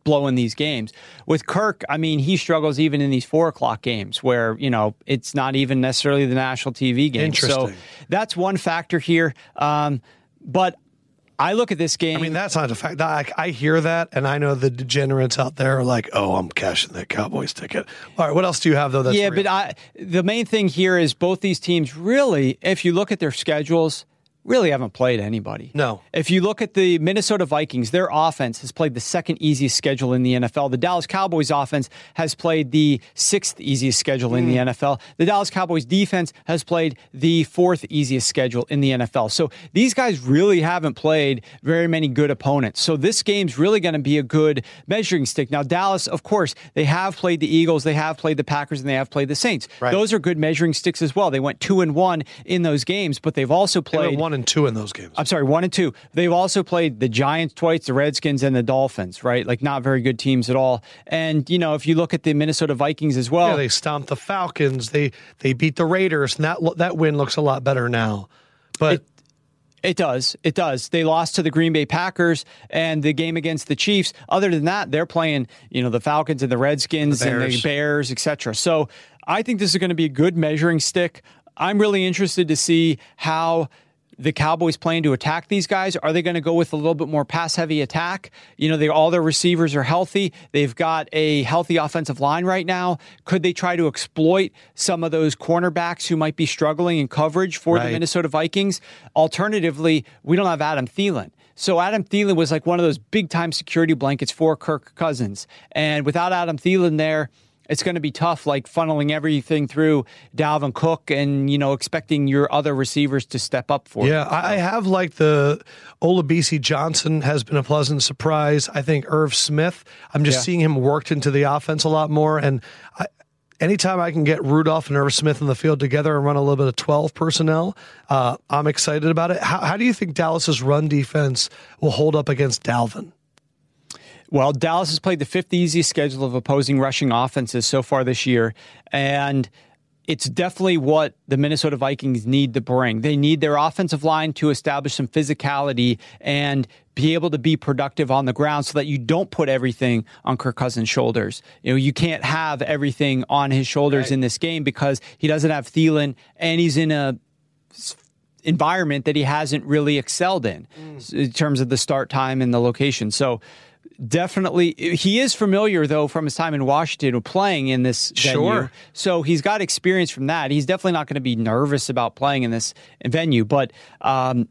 blowing these games? With Kirk, I mean, he struggles even in these four o'clock games where, you know, it's not even necessarily the national TV game. So that's one factor here. Um, but I look at this game. I mean, that's not a fact. I, I hear that, and I know the degenerates out there are like, "Oh, I'm cashing that Cowboys ticket." All right, what else do you have though? That's yeah, real? but I, the main thing here is both these teams really, if you look at their schedules, really haven't played anybody. No. If you look at the Minnesota Vikings, their offense has played the second easiest schedule in the NFL. The Dallas Cowboys offense has played the sixth easiest schedule in the hmm. NFL. The Dallas Cowboys defense has played the fourth easiest schedule in the NFL. So these guys really haven't played very many good opponents. So this game's really going to be a good measuring stick. Now, Dallas, of course, they have played the Eagles, they have played the Packers, and they have played the Saints. Right. Those are good measuring sticks as well. They went two and one in those games, but they've also played one and two in those games. I'm sorry, one and two. They've also played the Giants twice, the Redskins, and the Dolphins, right? Like not very good teams at all. And you know, if you look at the Minnesota Vikings as well, Yeah, they stomped the Falcons. They they beat the Raiders, and that that win looks a lot better now. But It- It does. It does. They lost to the Green Bay Packers and the game against the Chiefs. Other than that, they're playing, you know, the Falcons and the Redskins The and the. Bears, etc. So I think this is going to be a good measuring stick. I'm really interested to see how the Cowboys plan to attack these guys. Are they going to go with a little bit more pass heavy attack? You know, they all their receivers are healthy. They've got a healthy offensive line right now. Could they try to exploit some of those cornerbacks who might be struggling in coverage for the Minnesota Vikings? Alternatively, we don't have Adam Thielen. So Adam Thielen was like one of those big time security blankets for Kirk Cousins. And without Adam Thielen there, it's going to be tough, like funneling everything through Dalvin Cook and, you know, expecting your other receivers to step up for you. yeah, I, have like the Olabisi Johnson has been a pleasant surprise. I think Irv Smith. I'm just Yeah. seeing him worked into the offense a lot more, and I, anytime I can get Rudolph and Irv Smith in the field together and run a little bit of 12 personnel, uh, I'm excited about it. How, how do you think Dallas's run defense will hold up against Dalvin? Well, Dallas has played the fifth easiest schedule of opposing rushing offenses so far this year. And it's definitely what the Minnesota Vikings need to bring. They need their offensive line to establish some physicality and be able to be productive on the ground so that you don't put everything on Kirk Cousins' shoulders. You know, you can't have everything on his shoulders in this game because he doesn't have Thielen and he's in a environment that he hasn't really excelled in mm. in terms of the start time and the location. So definitely he is familiar though from his time in Washington playing in this venue. Sure. So he's got experience from that. He's definitely not going to be nervous about playing in this venue, but um,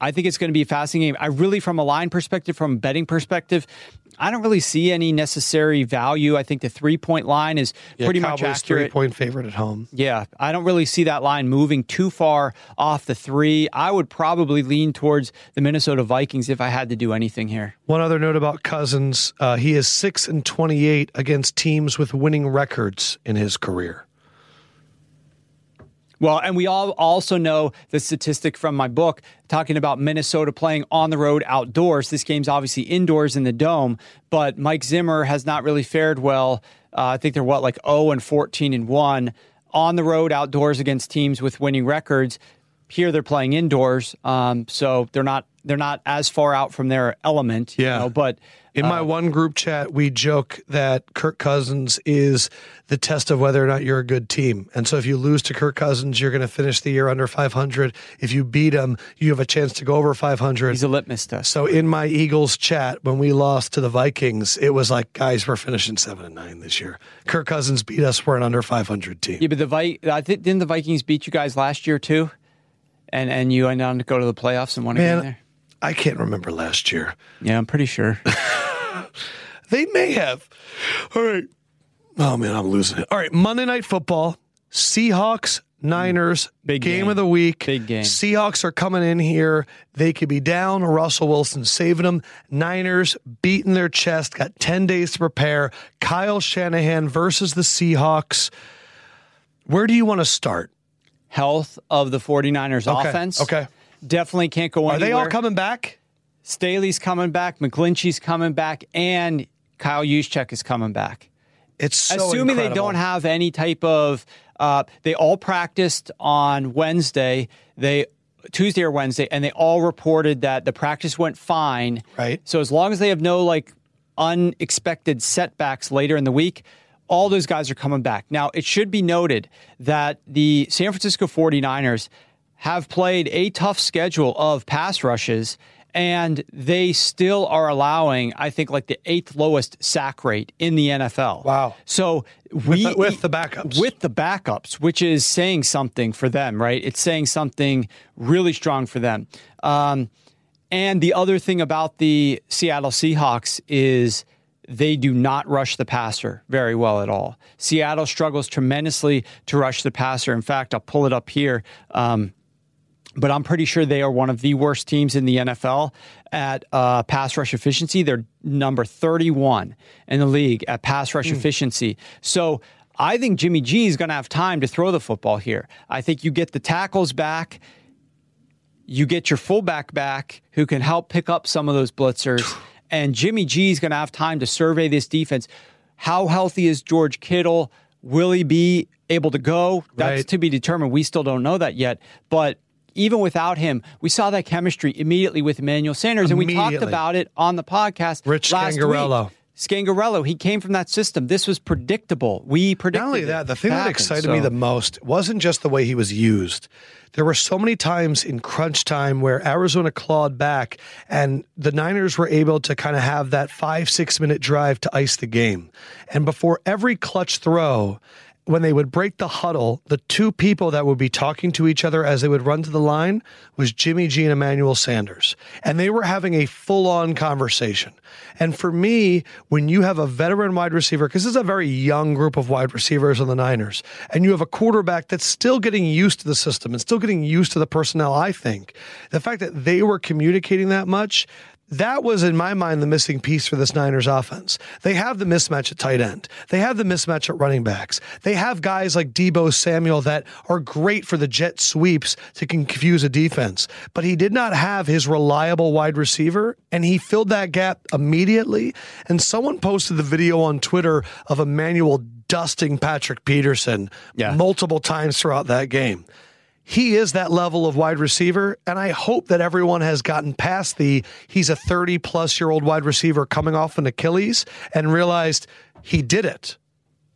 I think it's going to be a fascinating game. I really, from a line perspective, from a betting perspective, I don't really see any necessary value. I think the three point line is Yeah, pretty Cowboys much Three point favorite at home. Yeah, I don't really see that line moving too far off the three. I would probably lean towards the Minnesota Vikings if I had to do anything here. One other note about Cousins: uh, he is six and twenty-eight against teams with winning records in his career. Well, and we all also know the statistic from my book talking about Minnesota playing on the road outdoors. This game's obviously indoors in the dome, but Mike Zimmer has not really fared well. Uh, I think they're what like 0 and 14 and 1 on the road outdoors against teams with winning records. Here they're playing indoors, um, so they're not they're not as far out from their element. you Yeah. know, but In my uh, one group chat, we joke that Kirk Cousins is the test of whether or not you're a good team. And so if you lose to Kirk Cousins, you're going to finish the year under 500. If you beat him, you have a chance to go over 500. he's a litmus test. so in my Eagles chat, when we lost to the Vikings, it was like, guys, we're finishing seven and nine this year. Kirk Cousins beat us. We're an under 500 team. Yeah, but the Vi- I think didn't the Vikings beat you guys last year too? And and you went on to go to the playoffs and won a game Man, there. I can't remember last year. Yeah, I'm pretty sure. <laughs> They may have. All right. Oh man, I'm losing it. All right, Monday Night Football, Seahawks, Niners, Big game, game. of the week. Big game. Seahawks are coming in here. They could be down. Russell Wilson saving them. Niners beating their chest. Got ten days to prepare. Kyle Shanahan versus the Seahawks. Where do you want to start? Health of the 49ers Okay, offense. okay. Definitely can't go Are anywhere. Are they all coming back? Staley's coming back, McGlinchey's coming back, and Kyle Juszczyk is coming back. It's so Assuming they don't have any type of, uh, they all practiced on Wednesday. They Tuesday or Wednesday, and they all reported that the practice went fine. Right. So as long as they have no like unexpected setbacks later in the week, all those guys are coming back. Now, it should be noted that the San Francisco 49ers have played a tough schedule of pass rushes and they still are allowing, I think, like the eighth lowest sack rate in the NFL. Wow. So we the- with the backups. with the backups, which is saying something for them, right? It's saying something really strong for them. Um, and the other thing about the Seattle Seahawks is they do not rush the passer very well at all. Seattle struggles tremendously to rush the passer. In fact, I'll pull it up here. Um, but I'm pretty sure they are one of the worst teams in the NFL at uh, pass rush efficiency. They're number 31 in the league at pass rush efficiency. So I think Jimmy G is going to have time to throw the football here. I think you get the tackles back. You get your fullback back who can help pick up some of those blitzers. <sighs> And Jimmy G is going to have time to survey this defense. How healthy is George Kittle? Will he be able to go? That's Right. to be determined. We still don't know that yet. But even without him, we saw that chemistry immediately with Emmanuel Sanders. And we talked about it on the podcast Rich last Scangarello. week. Scangarello, he came from that system. This was predictable. We predicted. Not only that, the thing to that happen. excited me the most wasn't just the way he was used. There were so many times in crunch time where Arizona clawed back and the Niners were able to kind of have that five, six minute drive to ice the game. And before every clutch throw, when they would break the huddle, the two people that would be talking to each other as they would run to the line was Jimmy G and Emmanuel Sanders. And they were having a full on conversation. And for me, when you have a veteran wide receiver, because this is a very young group of wide receivers on the Niners, and you have a quarterback that's still getting used to the system and still getting used to the personnel, I think the fact that they were communicating that much, that was, in my mind, the missing piece for this Niners offense. They have the mismatch at tight end. They have the mismatch at running backs. They have guys like Deebo Samuel that are great for the jet sweeps to confuse a defense. But he did not have his reliable wide receiver, and he filled that gap immediately. And someone posted the video on Twitter of Emmanuel dusting Patrick Peterson Yeah. multiple times throughout that game he is that level of wide receiver. And I hope that everyone has gotten past the he's a 30 plus year old wide receiver coming off an Achilles and realized he did it.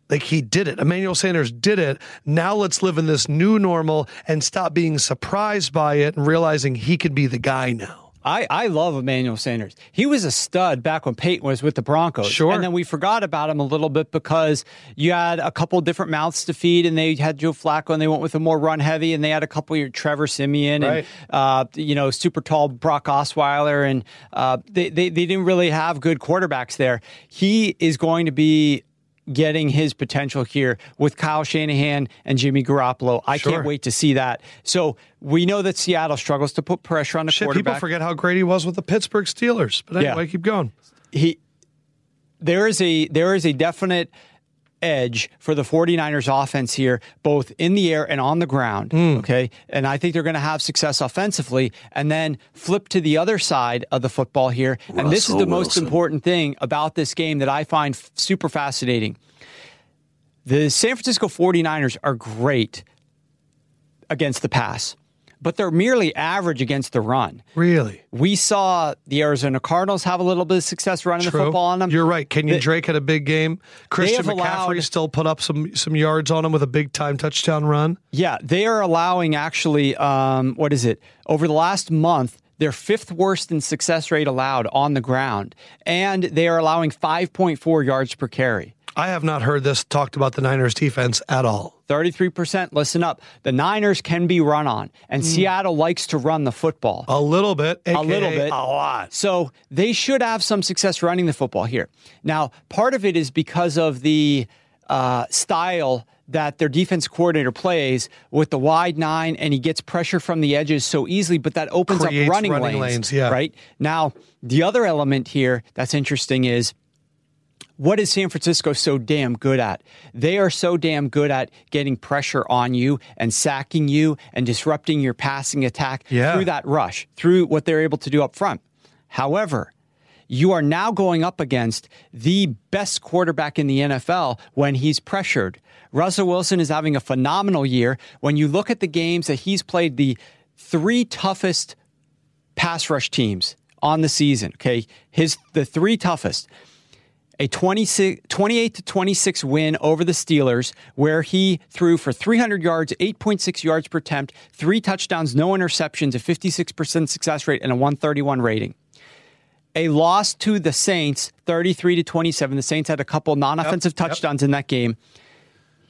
Like he did it. Emmanuel Sanders did it. Now let's live in this new normal and stop being surprised by it and realizing he could be the guy now. I, I love Emmanuel Sanders. He was a stud back when Peyton was with the Broncos. Sure. And then we forgot about him a little bit because you had a couple different mouths to feed, and they had Joe Flacco, and they went with a more run heavy, and they had a couple of Trevor Siemian Right. and uh, you know super tall Brock Osweiler, and uh, they, they they didn't really have good quarterbacks there. He is going to be getting his potential here with Kyle Shanahan and Jimmy Garoppolo. I Sure. can't wait to see that. So we know that Seattle struggles to put pressure on the Shit, quarterback. people forget how great he was with the Pittsburgh Steelers. But anyway, Yeah. keep going. he there is a there is a definite edge for the 49ers offense here both in the air and on the ground Hmm. okay? And i think they're going to have success offensively and then flip to the other side of the football here. And this is Russell the most important thing about this game that i find f- super fascinating. The san francisco 49ers are great against the pass but they're merely average against the run Really? we saw the Arizona Cardinals have a little bit of success running the football on them. You're right. Kenyon Drake had a big game. Christian McCaffrey allowed- still put up some some yards on him with a big time touchdown run. Yeah, they are allowing actually, um, what is it? Over the last month, they're fifth worst in success rate allowed on the ground, and they are allowing 5.4 yards per carry. I have not heard this talked about the Niners defense at all. 33%. Listen up. The Niners can be run on, and Seattle likes to run the football. A little bit. a little bit. A lot. So they should have some success running the football here. Now, part of it is because of the uh, style that their defense coordinator plays with the wide nine, and he gets pressure from the edges so easily, but that opens Creates up running, running lanes, yeah. Right? Now, the other element here that's interesting is what is San Francisco so damn good at? They are so damn good at getting pressure on you and sacking you and disrupting your passing attack Yeah. through that rush, through what they're able to do up front. However, you are now going up against the best quarterback in the NFL when he's pressured. Russell Wilson is having a phenomenal year. When you look at the games that he's played, the three toughest pass rush teams on the season, okay? His the three toughest a 26, 28 to 26 win over the Steelers, where he threw for 300 yards, 8.6 yards per attempt, three touchdowns, no interceptions, a 56% success rate, and a 131 rating. A loss to the Saints, 33 to 27. The Saints had a couple non-offensive yep. touchdowns in that game.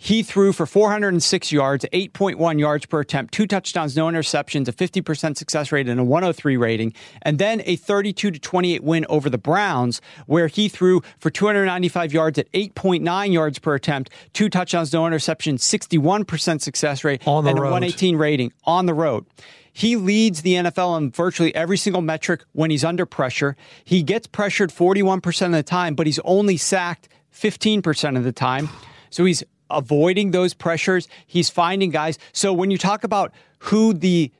He threw for 406 yards, 8.1 yards per attempt, two touchdowns, no interceptions, a 50% success rate, and a 103 rating. And then a 32 to 28 win over the Browns, where he threw for 295 yards at 8.9 yards per attempt, two touchdowns, no interceptions, 61% success rate, On the and a 118 rating on the road. He leads the NFL in virtually every single metric when he's under pressure. He gets pressured 41% of the time, but he's only sacked 15% of the time. So he's avoiding those pressures. He's finding guys. So when you talk about who the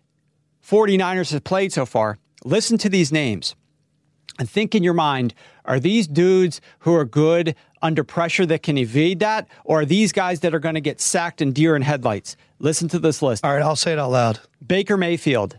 49ers have played so far, listen to these names and think in your mind are these dudes who are good under pressure that can evade that, or are these guys that are going to get sacked and deer in headlights? Listen to this list All right, I'll say it out loud. Baker Mayfield,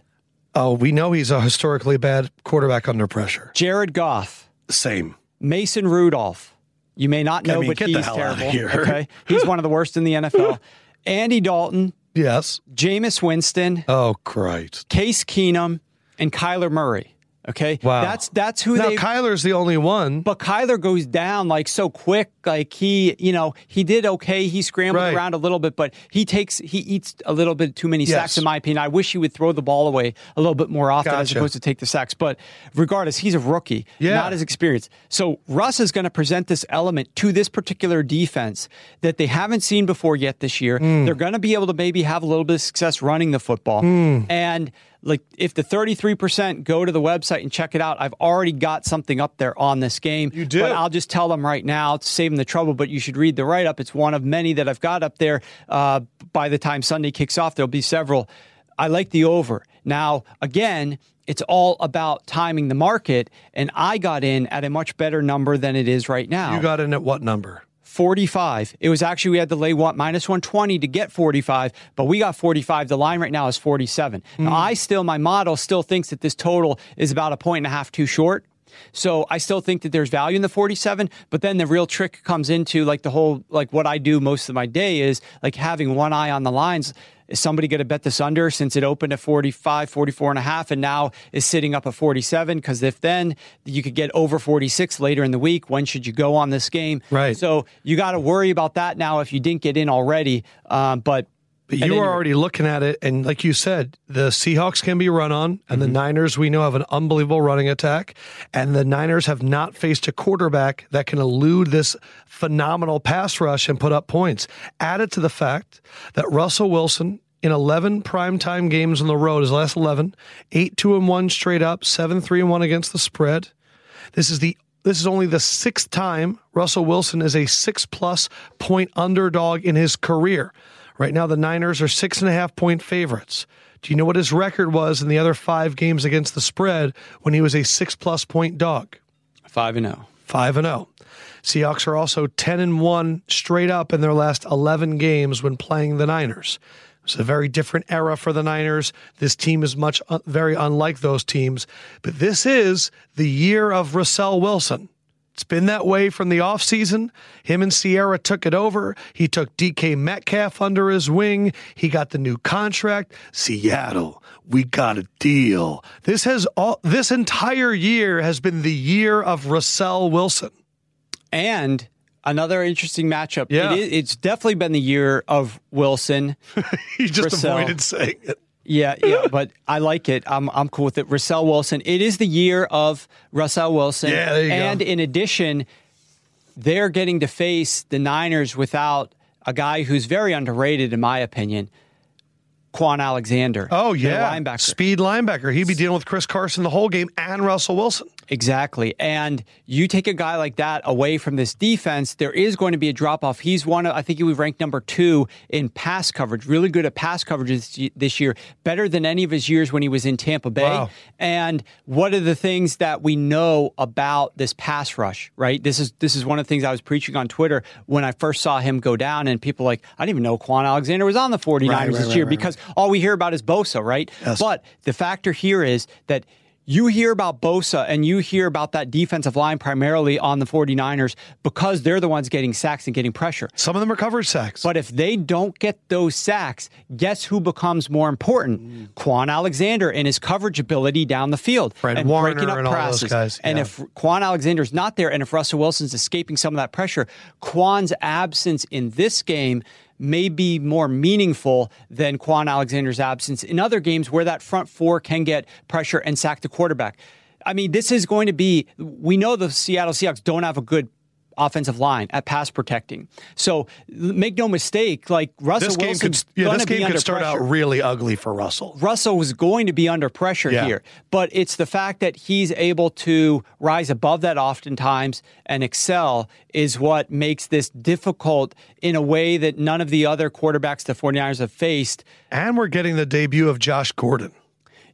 Oh, we know he's a historically bad quarterback under pressure. Jared Goff, Same. Mason Rudolph. You may not know, mean, but he's terrible. here. Okay, he's one of the worst in the NFL. <laughs> Andy Dalton, Yes. Jameis Winston, Oh, Christ. Case Keenum, and Kyler Murray. Okay, Wow. that's that's who Now, they. Kyler's the only one. but Kyler goes down like so quick. Like he, you know, he did okay. He scrambled Right. around a little bit, but he takes he eats a little bit too many sacks, in my opinion. I wish he would throw the ball away a little bit more often as opposed to take the sacks. But regardless, he's a rookie, Yeah. not as experienced. So Russ is going to present this element to this particular defense that they haven't seen before yet this year. Hmm. They're going to be able to maybe have a little bit of success running the football. Hmm. And like if the 33% go to the website and check it out, I've already got something up there on this game. You do? But I'll just tell them right now to save them the trouble, but you should read the write up. It's one of many that I've got up there. Uh, by the time Sunday kicks off, there'll be several. I like the over. Now, again, it's all about timing the market, and I got in at a much better number than it is right now. You got in at what number? 45. It was actually, we had to lay one, minus 120 to get 45, but we got 45. The line right now is 47. Now, hmm. I still, my model still thinks that this total is about a point and a half too short. So I still think that there's value in the 47, but then the real trick comes into like the whole, like what I do most of my day is like having one eye on the lines. Is somebody going to bet this under since it opened at 45, 44 and a half and now is sitting up at 47? Because if then you could get over 46 later in the week, when should you go on this game? Right. So you got to worry about that now if you didn't get in already. Um, but but you are already looking at it, and like you said, the Seahawks can be run on, and the mm-hmm. Niners we know have an unbelievable running attack, and the Niners have not faced a quarterback that can elude this phenomenal pass rush and put up points. Added to the fact that Russell Wilson in 11 primetime games on the road, his last 11, 8 2 and 1 straight up, 7 3 and 1 against the spread. This is the this is only the sixth time Russell Wilson is a six plus point underdog in his career. Right now, the Niners are six and a half point favorites. Do you know what his record was in the other five games against the spread when he was a six plus point dog? 5 and 0. 5 and 0. Seahawks are also 10 and 1 straight up in their last 11 games when playing the Niners. It's a very different era for the Niners. This team is much uh, very unlike those teams, but this is the year of Russell Wilson. It's been that way from the offseason. Him and Ciara took it over. He took DK Metcalf under his wing. He got the new contract. Seattle, we got a deal. This has all this entire year has been the year of Russell Wilson. And another interesting matchup. Yeah. It is, it's definitely been the year of Wilson. <laughs> he just Russell. avoided saying it. Yeah, yeah, but I like it. I'm I'm cool with it. Russell Wilson. It is the year of Russell Wilson. Yeah, there you go. and in addition, they're getting to face the Niners without a guy who's very underrated, in my opinion, Kwon Alexander. Oh yeah, linebacker. speed linebacker. He'd be dealing with Chris Carson the whole game and Russell Wilson. Exactly. And you take a guy like that away from this defense, there is going to be a drop off. He's one of, I think he was ranked number two in pass coverage, really good at pass coverage this- year, better than any of his years when he was in Tampa Bay. Wow. And what are the things that we know about this pass rush, right? This is this is one of the things I was preaching on Twitter when I first saw him go down and people like, I didn't even know Kwon Alexander was on the 49ers Right, right, this right, year because all we hear about is Bosa, right? Yes. But the factor here is that you hear about Bosa and you hear about that defensive line primarily on the 49ers because they're the ones getting sacks and getting pressure. Some of them are coverage sacks. But if they don't get those sacks, guess who becomes more important? Mm. Kwon Alexander and his coverage ability down the field. Fred and Warner breaking up and all those passes. guys, And if Kwon Alexander's not there and if Russell Wilson's escaping some of that pressure, Kwon's absence in this game may be more meaningful than Kwon Alexander's absence in other games where that front four can get pressure and sack the quarterback. I mean, this is going to be, we know the Seattle Seahawks don't have a good offensive line at pass protecting. So make no mistake, like Russell this game Wilson's could yeah, this be game could start pressure. out really ugly for Russell. Russell was going to be under pressure Yeah. here, but it's the fact that he's able to rise above that oftentimes and excel is what makes this difficult in a way that none of the other quarterbacks the 49ers have faced. And we're getting the debut of Josh Gordon.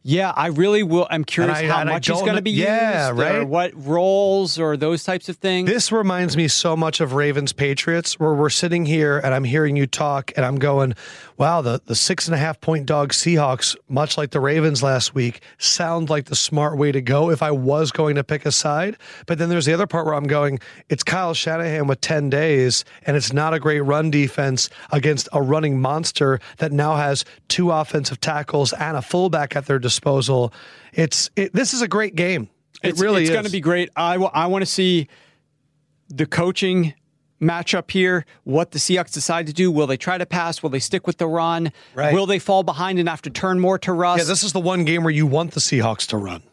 Yeah, I really will. I'm curious I- how much he's going to be yeah, used, or right? what roles, or those types of things. This reminds me so much of Ravens Patriots, where we're sitting here and I'm hearing you talk, and I'm going, wow, the, the six and a half point dog Seahawks, much like the Ravens last week, sound like the smart way to go if I was going to pick a side. But then there's the other part where I'm going, it's Kyle Shanahan with 10 days, and it's not a great run defense against a running monster that now has two offensive tackles and a fullback at their disposal. It's it, this is a great game. It it's, really it's is. going to be great. I want to see the coaching matchup here. What the Seahawks decide to do? Will they try to pass? Will they stick with the run? Right. Will they fall behind and have to turn more to Russ? Yeah, this is the one game where you want the Seahawks to run.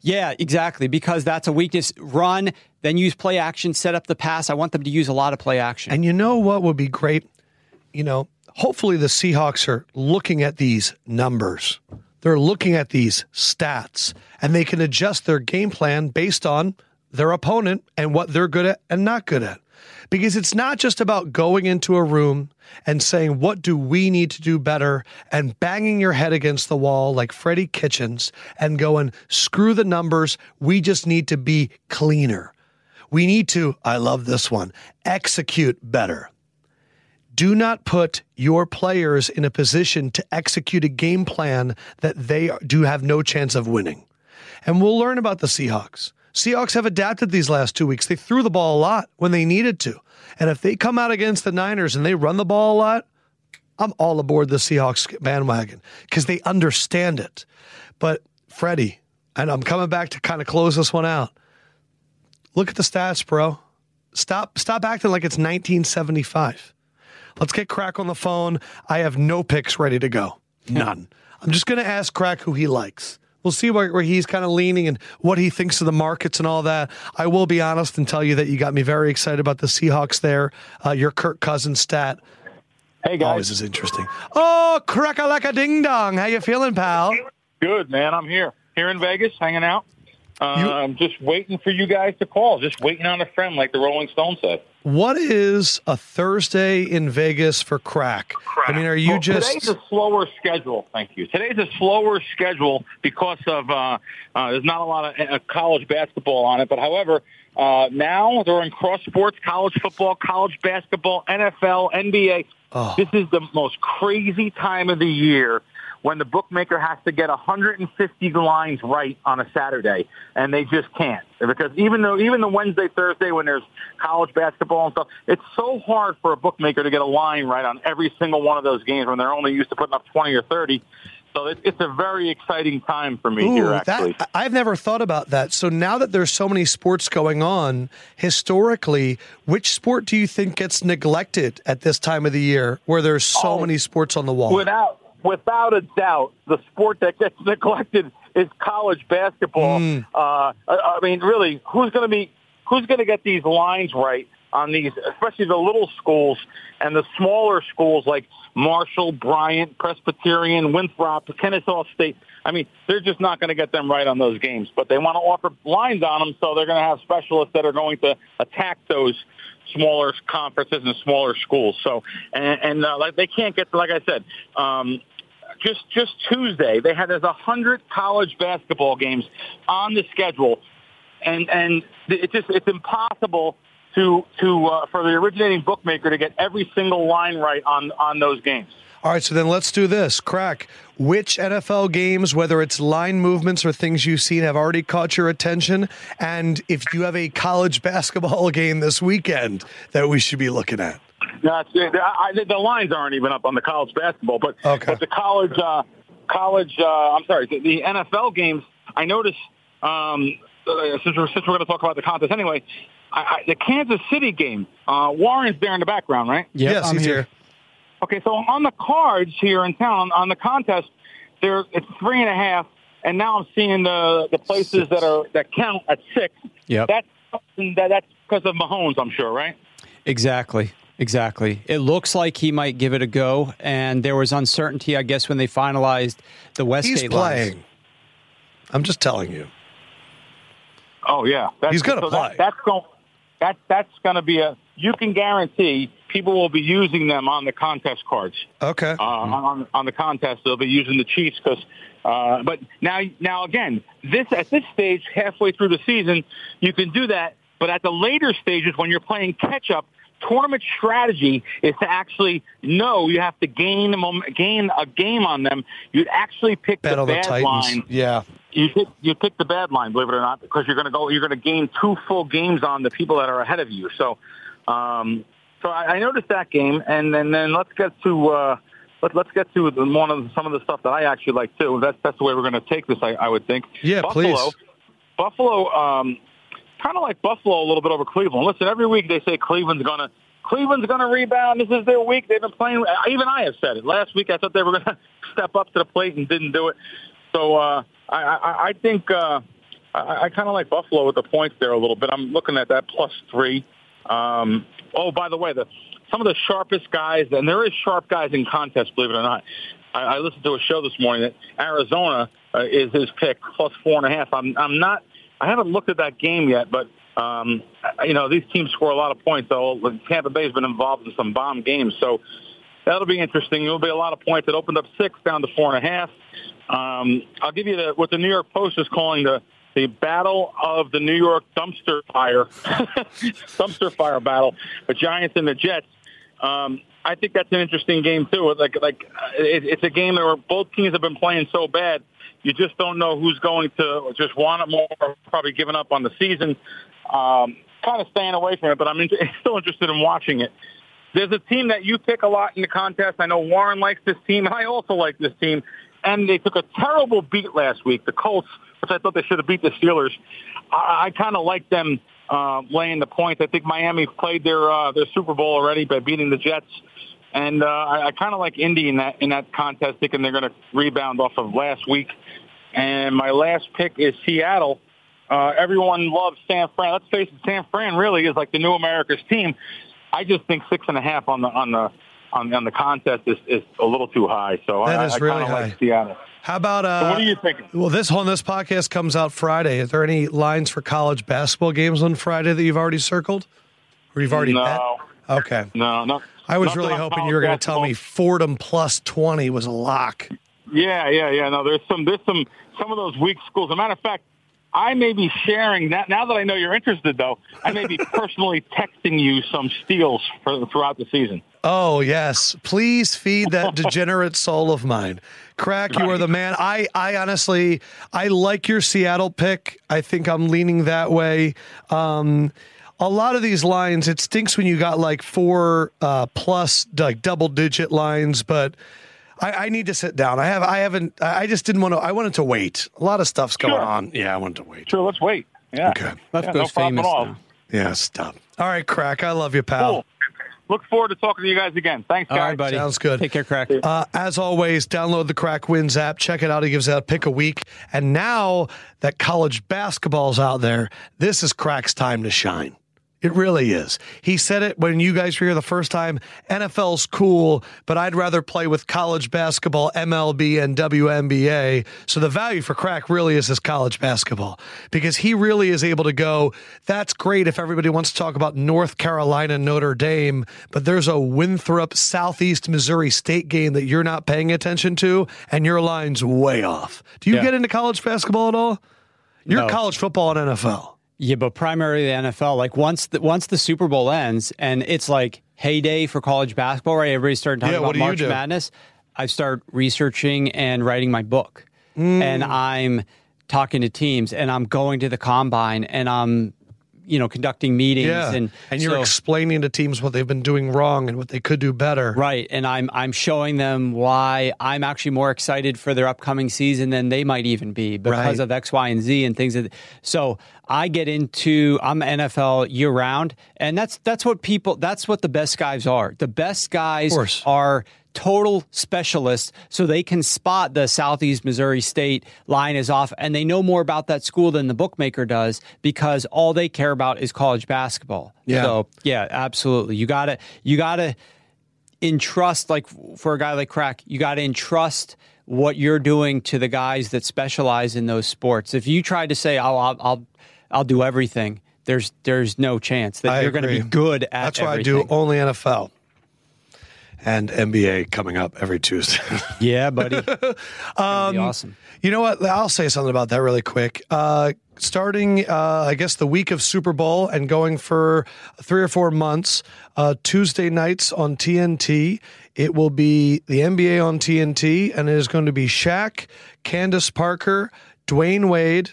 Yeah, exactly. Because that's a weakness. Run, then use play action, set up the pass. I want them to use a lot of play action. And you know what would be great? You know, hopefully the Seahawks are looking at these numbers. They're looking at these stats and they can adjust their game plan based on their opponent and what they're good at and not good at. Because it's not just about going into a room and saying, what do we need to do better? And banging your head against the wall like Freddie Kitchens and going, screw the numbers. We just need to be cleaner. We need to, I love this one, execute better. Do not put your players in a position to execute a game plan that they do have no chance of winning. And we'll learn about the Seahawks. Seahawks have adapted these last two weeks. They threw the ball a lot when they needed to. And if they come out against the Niners and they run the ball a lot, I'm all aboard the Seahawks bandwagon because they understand it. But Freddie, and I'm coming back to kind of close this one out. Look at the stats, bro. Stop stop acting like it's 1975. Let's get Crack on the phone. I have no picks ready to go. None. <laughs> I'm just going to ask Crack who he likes. We'll see where, where he's kind of leaning and what he thinks of the markets and all that. I will be honest and tell you that you got me very excited about the Seahawks there. Uh, your Kirk Cousins stat. Hey guys, always is interesting. Oh, crack a like a ding dong. How you feeling, pal? Good man. I'm here, here in Vegas, hanging out. Uh, I'm just waiting for you guys to call. Just waiting on a friend, like the Rolling Stone said. What is a Thursday in Vegas for crack? I mean, are you well, just today's a slower schedule? Thank you. Today's a slower schedule because of uh, uh, there's not a lot of uh, college basketball on it. But however, uh, now they're in cross sports: college football, college basketball, NFL, NBA. Oh. This is the most crazy time of the year when the bookmaker has to get 150 lines right on a Saturday, and they just can't because even though even the Wednesday, Thursday when there's college basketball and stuff, it's so hard for a bookmaker to get a line right on every single one of those games when they're only used to putting up 20 or 30. So it, it's a very exciting time for me Ooh, here. Actually, that, I've never thought about that. So now that there's so many sports going on, historically, which sport do you think gets neglected at this time of the year, where there's so Oh, many sports on the wall? without without a doubt, the sport that gets <laughs> neglected is college basketball. Mm. Uh, I I mean, really, who's going to be who's going to get these lines right on these, especially the little schools and the smaller schools like Marshall, Bryant, Presbyterian, Winthrop, Kennesaw State. I mean, they're just not going to get them right on those games, but they want to offer lines on them, so they're going to have specialists that are going to attack those smaller conferences and smaller schools. So, and, and uh, like they can't get, like I said, um, just just Tuesday they had as a hundred college basketball games on the schedule, and and it just it's impossible to to uh, for the originating bookmaker to get every single line right on on those games. All right, so then let's do this. Crack. Which NFL games, whether it's line movements or things you've seen, have already caught your attention? And if you have a college basketball <laughs> game this weekend that we should be looking at? No, it's, I, I, the lines aren't even up on the college basketball, but Okay. but the college uh, college uh, I'm sorry, the, the NFL games. I noticed um, uh, since we're since we're going to talk about the contest anyway. I, I, the Kansas City game, uh, Warren's there in the background, right? Yep, yes, I'm he's here. Okay, so on the cards here in town, on the contest, there it's three and a half, and now I'm seeing the the places that are that count at six. Yeah, That's that, that's because of Mahomes, I'm sure, right? Exactly. Exactly. It looks like he might give it a go, and there was uncertainty, I guess, when they finalized the Westgate He's lines. playing. I'm just telling you. Oh yeah, that's, He's gonna so play. That, that's going. That that's going to be a. You can guarantee people will be using them on the contest cards. Okay. Uh, on on the contest, they'll be using the Chiefs because. Uh, but now, now again, this at this stage, halfway through the season, you can do that. But at the later stages, when you're playing catch up, tournament strategy is to actually know you have to gain a gain a game on them. You'd actually pick Bet the on the bad line Yeah. you pick you pick the bad line, believe it or not, because you're going to go you're going to gain two full games on the people that are ahead of you. So, um, so I, I noticed that game, and then then let's get to uh, let, let's get to the, one of the, some of the stuff that I actually like too. That's that's the way we're going to take this, I, I would think. Yeah, Buffalo, please. Buffalo, um, kind of like Buffalo a little bit over Cleveland. Listen, every week they say Cleveland's going to. Cleveland's going to rebound. This is their week. They've been playing. Even I have said it. Last week I thought they were going <laughs> to step up to the plate and didn't do it. So uh, I, I, I think uh, I, I kind of like Buffalo with the points there a little bit. I'm looking at that plus three. Um, oh, by the way, the some of the sharpest guys, and there is sharp guys in contests, believe it or not. I, I listened to a show this morning that Arizona uh, is his pick plus four and a half. I'm I'm not. I haven't looked at that game yet, but um, you know these teams score a lot of points. Though Tampa Bay's been involved in some bomb games, so that'll be interesting. It'll be a lot of points. It opened up six down to four and a half. Um, I'll give you the, what the New York Post is calling the the battle of the New York dumpster fire, <laughs> dumpster fire battle, the Giants and the Jets. Um, I think that's an interesting game too. Like like it, it's a game where both teams have been playing so bad. You just don't know who's going to just want it more, probably giving up on the season. Um, kind of staying away from it, but I'm in- <laughs> still interested in watching it. There's a team that you pick a lot in the contest. I know Warren likes this team, and I also like this team. And they took a terrible beat last week, the Colts, which I thought they should have beat the Steelers. I, I kind of like them uh, laying the points. I think Miami played their uh, their Super Bowl already by beating the Jets, and uh, I, I kind of like Indy in that in that contest, thinking they're going to rebound off of last week. And my last pick is Seattle. Uh, everyone loves San Fran. Let's face it, San Fran really is like the new America's team. I just think six and a half on the on the on, on the contest is, is a little too high. So That I, is I really high. like Seattle. How about uh? So what are you thinking? Well, this whole this podcast comes out Friday. Is there any lines for college basketball games on Friday that you've already circled, or you've already No. bet? Okay. No, no. I was really hoping you were going to tell me Fordham plus twenty was a lock. Yeah, yeah, yeah. No, there's some there's some some of those weak schools. As a matter of fact, I may be sharing that now that I know you're interested. Though I may be <laughs> personally texting you some steals for, throughout the season. Oh yes, please feed that <laughs> degenerate soul of mine. Crack, you are the man. I, I honestly, I like your Seattle pick. I think I'm leaning that way. Um, a lot of these lines, it stinks when you got like four uh, plus like double digit lines, but I, I need to sit down. I have, I haven't, I I just didn't want to. I wanted to wait. A lot of stuff's going Sure. on. Yeah, I wanted to wait. Sure, let's wait. Yeah. Okay. Left Yeah, go no problem famous at all. now. Yeah, stop. All right, Crack. I love you, pal. Cool. Look forward to talking to you guys again. Thanks, All guys. right, buddy. Sounds good. Take care, crack. Uh, as always, download the Crack Wins app. Check it out. He gives out pick a week. And now that college basketball's out there, this is Crack's time to shine. It really is. He said it when you guys were here the first time. NFL's cool, but I'd rather play with college basketball, MLB, and WNBA. So the value for Crack really is his college basketball because he really is able to go. That's great if everybody wants to talk about North Carolina, Notre Dame, but there's a Winthrop, Southeast Missouri State game that you're not paying attention to, and your line's way off. Do you Yeah. get into college basketball at all? You're No. college football and NFL. Yeah, but primarily the NFL. Like once the once the Super Bowl ends and it's like heyday for college basketball, right? Everybody's starting talking Yeah, about March? Madness. I start researching and writing my book, Mm. and I'm talking to teams, and I'm going to the combine, and I'm you know conducting meetings, Yeah, and and you're so- explaining to teams what they've been doing wrong and what they could do better. Right, and I'm I'm showing them why I'm actually more excited for their upcoming season than they might even be because Right. of X, Y, and Z and things. That, so I get into I'm NFL year round, and that's that's what people that's what the best guys are. The best guys are total specialists, so they can spot the Southeast Missouri State line is off, and they know more about that school than the bookmaker does because all they care about is college basketball. Yeah. So yeah, absolutely. You gotta you gotta entrust like for a guy like crack you got to entrust what you're doing to the guys that specialize in those sports if you try to say oh, i'll i'll i'll do everything there's there's no chance that I you're going to be good at That's why everything. I do only NFL and NBA coming up every Tuesday. <laughs> yeah buddy <laughs> um, awesome you know what? I'll say something about that really quick. Uh, starting, uh, I guess, the week of Super Bowl and going for three or four months, uh, Tuesday nights on TNT. It will be the NBA on TNT, and it is going to be Shaq, Candace Parker, Dwyane Wade,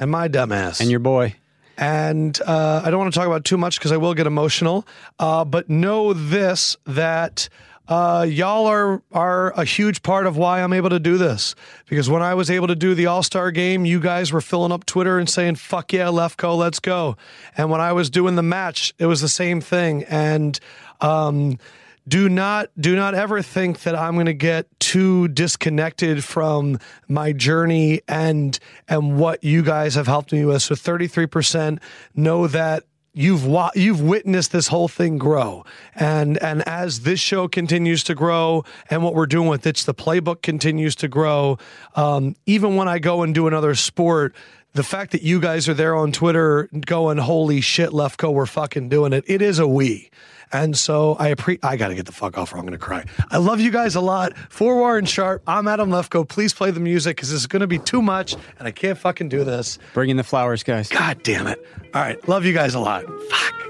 and my dumbass. and your boy And uh, I don't want to talk about too much because I will get emotional. Uh, but know this that uh, y'all are are a huge part of why I'm able to do this. Because when I was able to do the All Star game, you guys were filling up Twitter and saying "fuck yeah, Lefkoe, let's go." And when I was doing the match, it was the same thing. And um, do not do not ever think that I'm going to get too disconnected from my journey and and what you guys have helped me with. So 33% know that you've wa- you've witnessed this whole thing grow and and as this show continues to grow and what we're doing with it's the playbook continues to grow um, even when I go and do another sport the fact that you guys are there on Twitter going, holy shit, Lefkoe, we're fucking doing it. It is a we. And so I appre- I got to get the fuck off or I'm going to cry. I love you guys a lot. For Warren Sharp, I'm Adam Lefkoe. Please play the music because this is going to be too much and I can't fucking do this. bring in the flowers guys God damn it. All right. Love you guys a lot. Fuck.